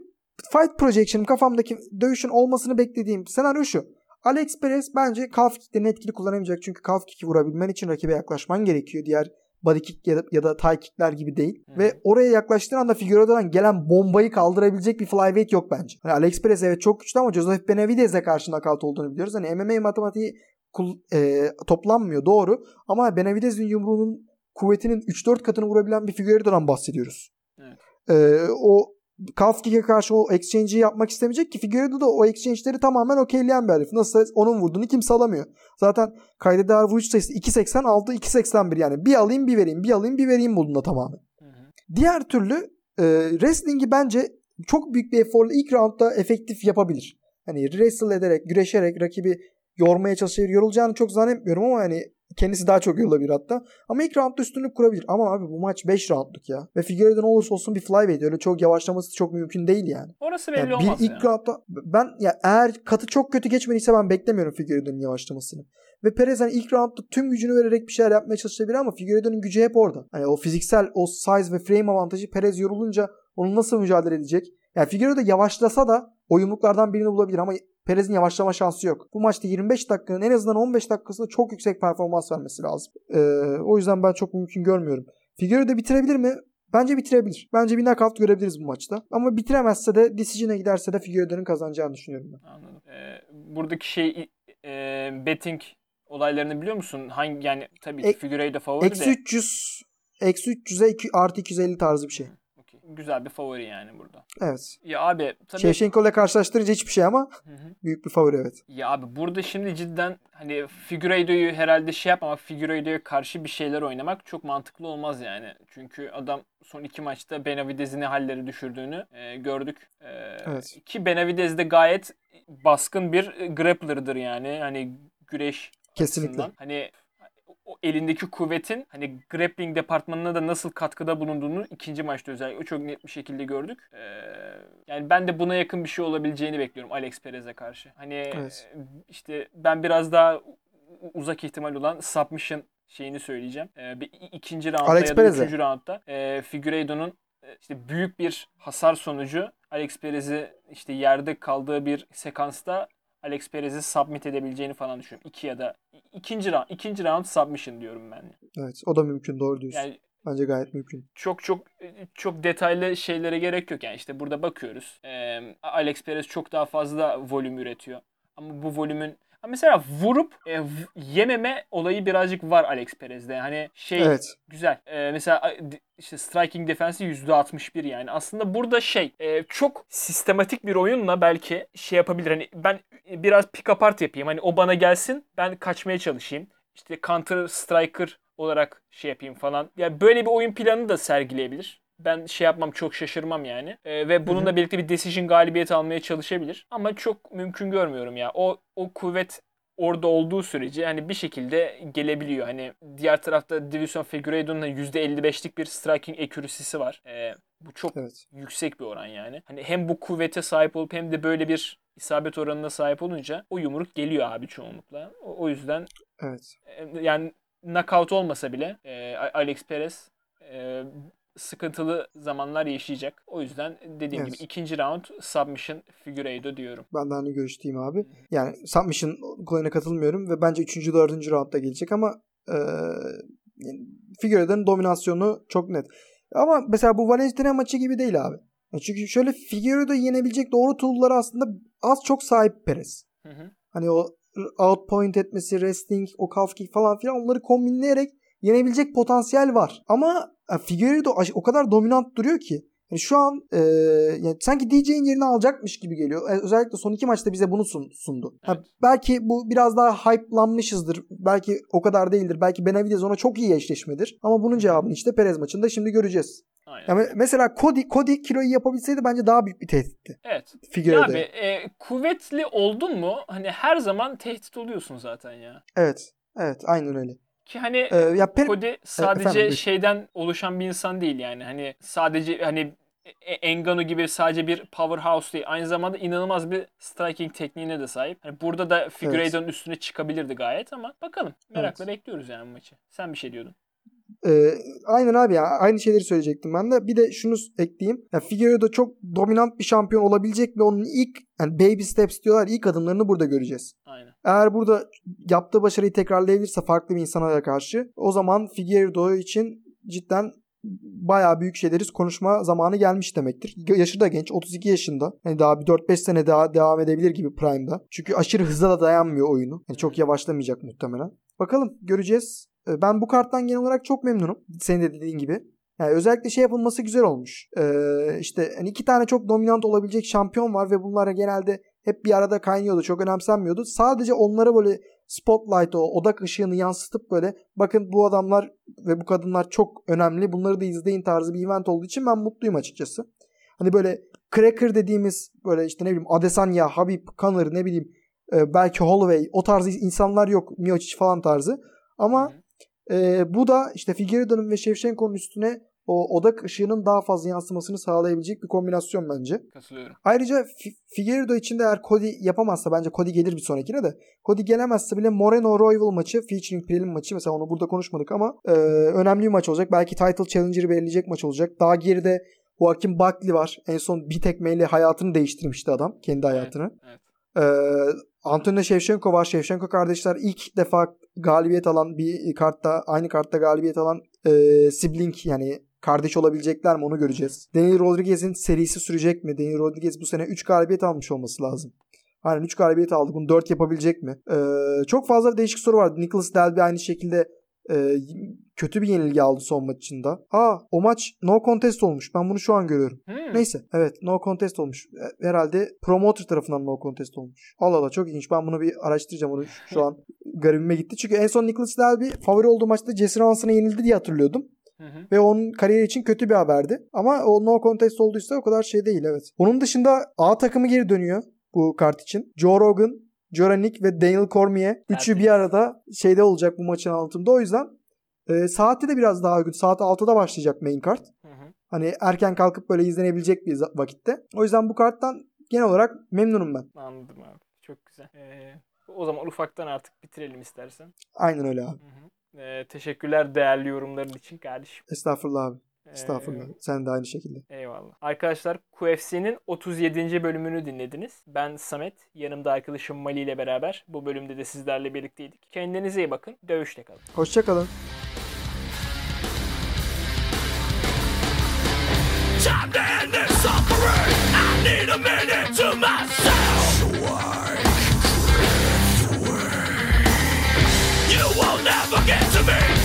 fight projection'ım kafamdaki dövüşün olmasını beklediğim senaryo şu. Alex Perez bence calf kicklerini etkili kullanamayacak. Çünkü calf kick'i vurabilmen için rakibe yaklaşman gerekiyor. Diğer body kick ya da, ya da tie kickler gibi değil. Hı. Ve oraya yaklaştığın anda Figueiredo'dan gelen bombayı kaldırabilecek bir flyweight yok bence. Hani Alex Perez evet çok güçlü ama Joseph Benavidez'e karşı nakavt olduğunu biliyoruz. Hani MMA matematiği kul- e, toplanmıyor doğru. Ama Benavidez'in yumruğunun kuvvetinin 3-4 katını vurabilen bir Figueiredo'dan bahsediyoruz. Evet. E, o calf kick'e karşı o exchange'i yapmak istemeyecek ki Figueiredo da o exchange'leri tamamen okeyleyen bir herif. Nasıl onun vurduğunu kimse alamıyor. Zaten kayda değer vuruş sayısı 2.86 2.81 yani bir alayım bir vereyim bir alayım bir vereyim modunda tamamen. Hı hı. Diğer türlü e, wrestling'i bence çok büyük bir eforla ilk roundda efektif yapabilir. Hani wrestle ederek, güreşerek rakibi yormaya çalışabilir. Yorulacağını çok zannetmiyorum ama hani kendisi daha çok yorulabilir hatta. Ama ilk roundda üstünlük kurabilir. Ama abi bu maç 5 roundluk ya. Ve Figueiredo ne olursa olsun bir flyweight. Öyle çok yavaşlaması çok mümkün değil yani. Orası belli Yani olmaz bir ya. ilk roundda ben ya eğer katı çok kötü geçmediyse ben beklemiyorum Figueiredo'nun yavaşlamasını. Ve Perez hani ilk roundda tüm gücünü vererek bir şeyler yapmaya çalışabilir ama Figueiredo'nun gücü hep orada. Hani o fiziksel o size ve frame avantajı Perez yorulunca onu nasıl mücadele edecek? Yani Figueiredo yavaşlasa da o yumruklardan birini bulabilir ama Perez'in yavaşlama şansı yok. Bu maçta 25 dakikanın en azından 15 dakikasında çok yüksek performans vermesi lazım. Ee, o yüzden ben çok mümkün görmüyorum. Figueiredo bitirebilir mi? Bence bitirebilir. Bence bir knockout görebiliriz bu maçta. Ama bitiremezse de decision'a giderse de Figueiredo'nun kazanacağını düşünüyorum ben. Anladım. Ee, buradaki şey e, betting olaylarını biliyor musun? Hangi yani tabii ki Ek- Figueiredo favori Eksi de. 300 Eksi 300'e iki- artı 250 tarzı bir şey. Güzel bir favori yani burada. Evet. Ya abi tabii. Shevchenko ile karşılaştırınca hiçbir şey ama Hı hı. büyük bir favori evet. Ya abi burada şimdi cidden hani Figueiredo'yu herhalde şey yapma ama Figueiredo'ya karşı bir şeyler oynamak çok mantıklı olmaz yani. Çünkü adam son iki maçta Benavidez'in halleri düşürdüğünü e, gördük. E, Evet. Ki Benavidez de gayet baskın bir grappler'dır yani. Hani güreş Kesinlikle. açısından. Hani o elindeki kuvvetin hani grappling departmanına da nasıl katkıda bulunduğunu ikinci maçta özellikle çok net bir şekilde gördük. Ee, yani ben de buna yakın bir şey olabileceğini bekliyorum Alex Perez'e karşı. Hani Evet. işte ben biraz daha uzak ihtimal olan submission şeyini söyleyeceğim. Ee, bir ikinci roundda Alex ya da Perez'e. üçüncü roundda e, Figueiredo'nun işte büyük bir hasar sonucu Alex Perez'i işte yerde kaldığı bir sekansta Alex Perez'i submit edebileceğini falan düşünüyorum. İki ya da ikinci round, ikinci round submission diyorum ben. Evet. O da mümkün doğru diyorsun. Yani Bence gayet mümkün. çok çok çok detaylı şeylere gerek yok yani işte burada bakıyoruz. Ee, Alex Perez çok daha fazla volüm üretiyor. Ama bu volümün mesela vurup e, yememe olayı birazcık var Alex Perez'de. Hani şey Evet. güzel. Ee, mesela işte striking defensi %61 yani. Aslında burada şey e, çok sistematik bir oyunla belki şey yapabilir. Hani ben biraz pick apart yapayım. Hani o bana gelsin ben kaçmaya çalışayım. İşte counter striker olarak şey yapayım falan. Yani böyle bir oyun planı da sergileyebilir. Ben şey yapmam çok şaşırmam yani. Ee, ve bununla birlikte bir decision galibiyet almaya çalışabilir. Ama çok mümkün görmüyorum ya. O o kuvvet orada olduğu sürece hani bir şekilde gelebiliyor. Hani diğer tarafta Division Figueiredo'nun da %55'lik bir striking accuracy'si var. Ee, bu çok Evet. yüksek bir oran yani. Hani hem bu kuvvete sahip olup hem de böyle bir isabet oranına sahip olunca o yumruk geliyor abi çoğunlukla. O, o yüzden Evet. e, yani knockout olmasa bile e, Alex Perez e, sıkıntılı zamanlar yaşayacak. O yüzden dediğim Evet. gibi ikinci round submission Figueiredo diyorum. Ben de aynı görüşteyim abi. Yani submission kolayına katılmıyorum ve bence 3. 4. roundda gelecek ama e, Figueiredo'nun dominasyonu çok net. Ama mesela bu Valentina maçı gibi değil abi. Yani çünkü şöyle Figueiredo'yu yenebilecek doğru tool'lara aslında az çok sahip Perez. Hı hı. Hani o outpoint etmesi, wrestling, o calf kick falan filan onları kombinleyerek yenebilecek potansiyel var. Ama e, Figueiredo o kadar dominant duruyor ki. Yani şu an e, yani sanki DJ'in yerini alacakmış gibi geliyor. E, özellikle son iki maçta bize bunu sun- sundu. Evet. belki bu biraz daha hype'lanmışızdır. Belki o kadar değildir. Belki Benavidez ona çok iyi eşleşmedir. Ama bunun cevabını işte Perez maçında şimdi göreceğiz. Aynen. Yani mesela Cody, Cody kiloyu yapabilseydi bence daha büyük bir tehditti. Evet. Ya Figueiredo'ya. abi e, kuvvetli oldun mu hani her zaman tehdit oluyorsun zaten ya. Evet. Evet aynen öyle. Ki hani Ee, ya Per- Cody sadece efendim, şeyden oluşan bir insan değil yani. Hani sadece hani E- Engano gibi sadece bir powerhouse değil. Aynı zamanda inanılmaz bir striking tekniğine de sahip. Hani burada da Figueiredo'nun üstüne çıkabilirdi gayet ama bakalım. Merakla bekliyoruz yani maçı. Sen bir şey diyordun. Ee, aynen abi ya aynı şeyleri söyleyecektim ben de. Bir de şunu ekleyeyim. Ya Figueiredo çok dominant bir şampiyon olabilecek ve onun ilk yani baby steps diyorlar ilk adımlarını burada göreceğiz. Aynen. Eğer burada yaptığı başarıyı tekrarlayabilirse farklı bir insana karşı o zaman Figueiredo için cidden bayağı büyük şeyleri konuşma zamanı gelmiş demektir. Yaşı da genç 32 yaşında. Hani daha bir 4-5 sene daha devam edebilir gibi Prime'da. Çünkü aşırı hıza da dayanmıyor oyunu. Yani çok yavaşlamayacak muhtemelen. Bakalım göreceğiz. Ee, Ben bu karttan genel olarak çok memnunum. Senin de dediğin gibi. Yani özellikle şey yapılması güzel olmuş. Ee, işte hani iki tane çok dominant olabilecek şampiyon var ve bunlara genelde hep bir arada kaynıyordu. Çok önemsenmiyordu. Sadece onlara böyle spotlight o odak ışığını yansıtıp böyle bakın bu adamlar ve bu kadınlar çok önemli. Bunları da izleyin tarzı bir event olduğu için ben mutluyum açıkçası. Hani böyle cracker dediğimiz böyle işte ne bileyim Adesanya, Habib, Conor ne bileyim e, belki Holloway o tarz insanlar yok. Miocic falan tarzı. Ama e, bu da işte Figueiredo'nun ve Shevchenko'nun üstüne o odak ışığının daha fazla yansımasını sağlayabilecek bir kombinasyon bence. Katılıyorum. Ayrıca Figueiredo için de eğer Cody yapamazsa bence Cody gelir bir sonrakine de. Cody gelemezse bile Moreno Royal maçı featuring prelim maçı mesela onu burada konuşmadık ama e, önemli bir maç olacak. Belki title challenger'ı belirleyecek maç olacak. Daha geride Joaquin Buckley var. En son bir tekmeyle hayatını değiştirmişti adam. Kendi hayatını. Evet. Ee, Antonio Shevchenko var. Shevchenko kardeşler ilk defa galibiyet alan bir kartta aynı kartta galibiyet alan e, sibling yani kardeş olabilecekler mi onu göreceğiz. Daniel Rodriguez'in serisi sürecek mi? Daniel Rodriguez bu sene 3 galibiyet almış olması lazım. Aynen 3 galibiyet aldı. Bunu 4 yapabilecek mi? Ee, çok fazla değişik soru vardı. Nicholas Delby aynı şekilde e, kötü bir yenilgi aldı son maçında. Aa o maç no contest olmuş. Ben bunu şu an görüyorum. Hmm. Neyse evet no contest olmuş. E, Herhalde promoter tarafından no contest olmuş. Allah Allah çok ilginç. Ben bunu bir araştıracağım. Onu şu- an garibime gitti. Çünkü en son Nicholas Delby favori olduğu maçta Jesse Ronaldson'a yenildi diye hatırlıyordum. Hı hı. Ve onun kariyeri için kötü bir haberdi. Ama o no contest olduysa o kadar şey değil evet. Onun dışında A takımı geri dönüyor bu kart için. Joe Rogan, Joranik ve Daniel Cormier. Üçü Tertemiz. bir arada şeyde olacak bu maçın anlatımında. O yüzden e, saati de biraz daha uygun. Saat 6'da başlayacak main kart. Hı hı. Hani erken kalkıp böyle izlenebilecek bir vakitte. O yüzden bu karttan genel olarak memnunum ben. Anladım abi. Çok güzel. Ee, o zaman ufaktan artık bitirelim istersen. Aynen öyle abi. Hı hı. Ee, teşekkürler değerli yorumların için kardeşim. Estağfurullah abi. Ee, Estağfurullah. Ee, Sen de aynı şekilde. Eyvallah. Arkadaşlar QFC'nin 37. bölümünü dinlediniz. Ben Samet. Yanımda arkadaşım Mali ile beraber bu bölümde de sizlerle birlikteydik. Kendinize iyi bakın. Dövüşte kalın. Hoşçakalın. Time to end this suffering. I need a minute to myself. get to me.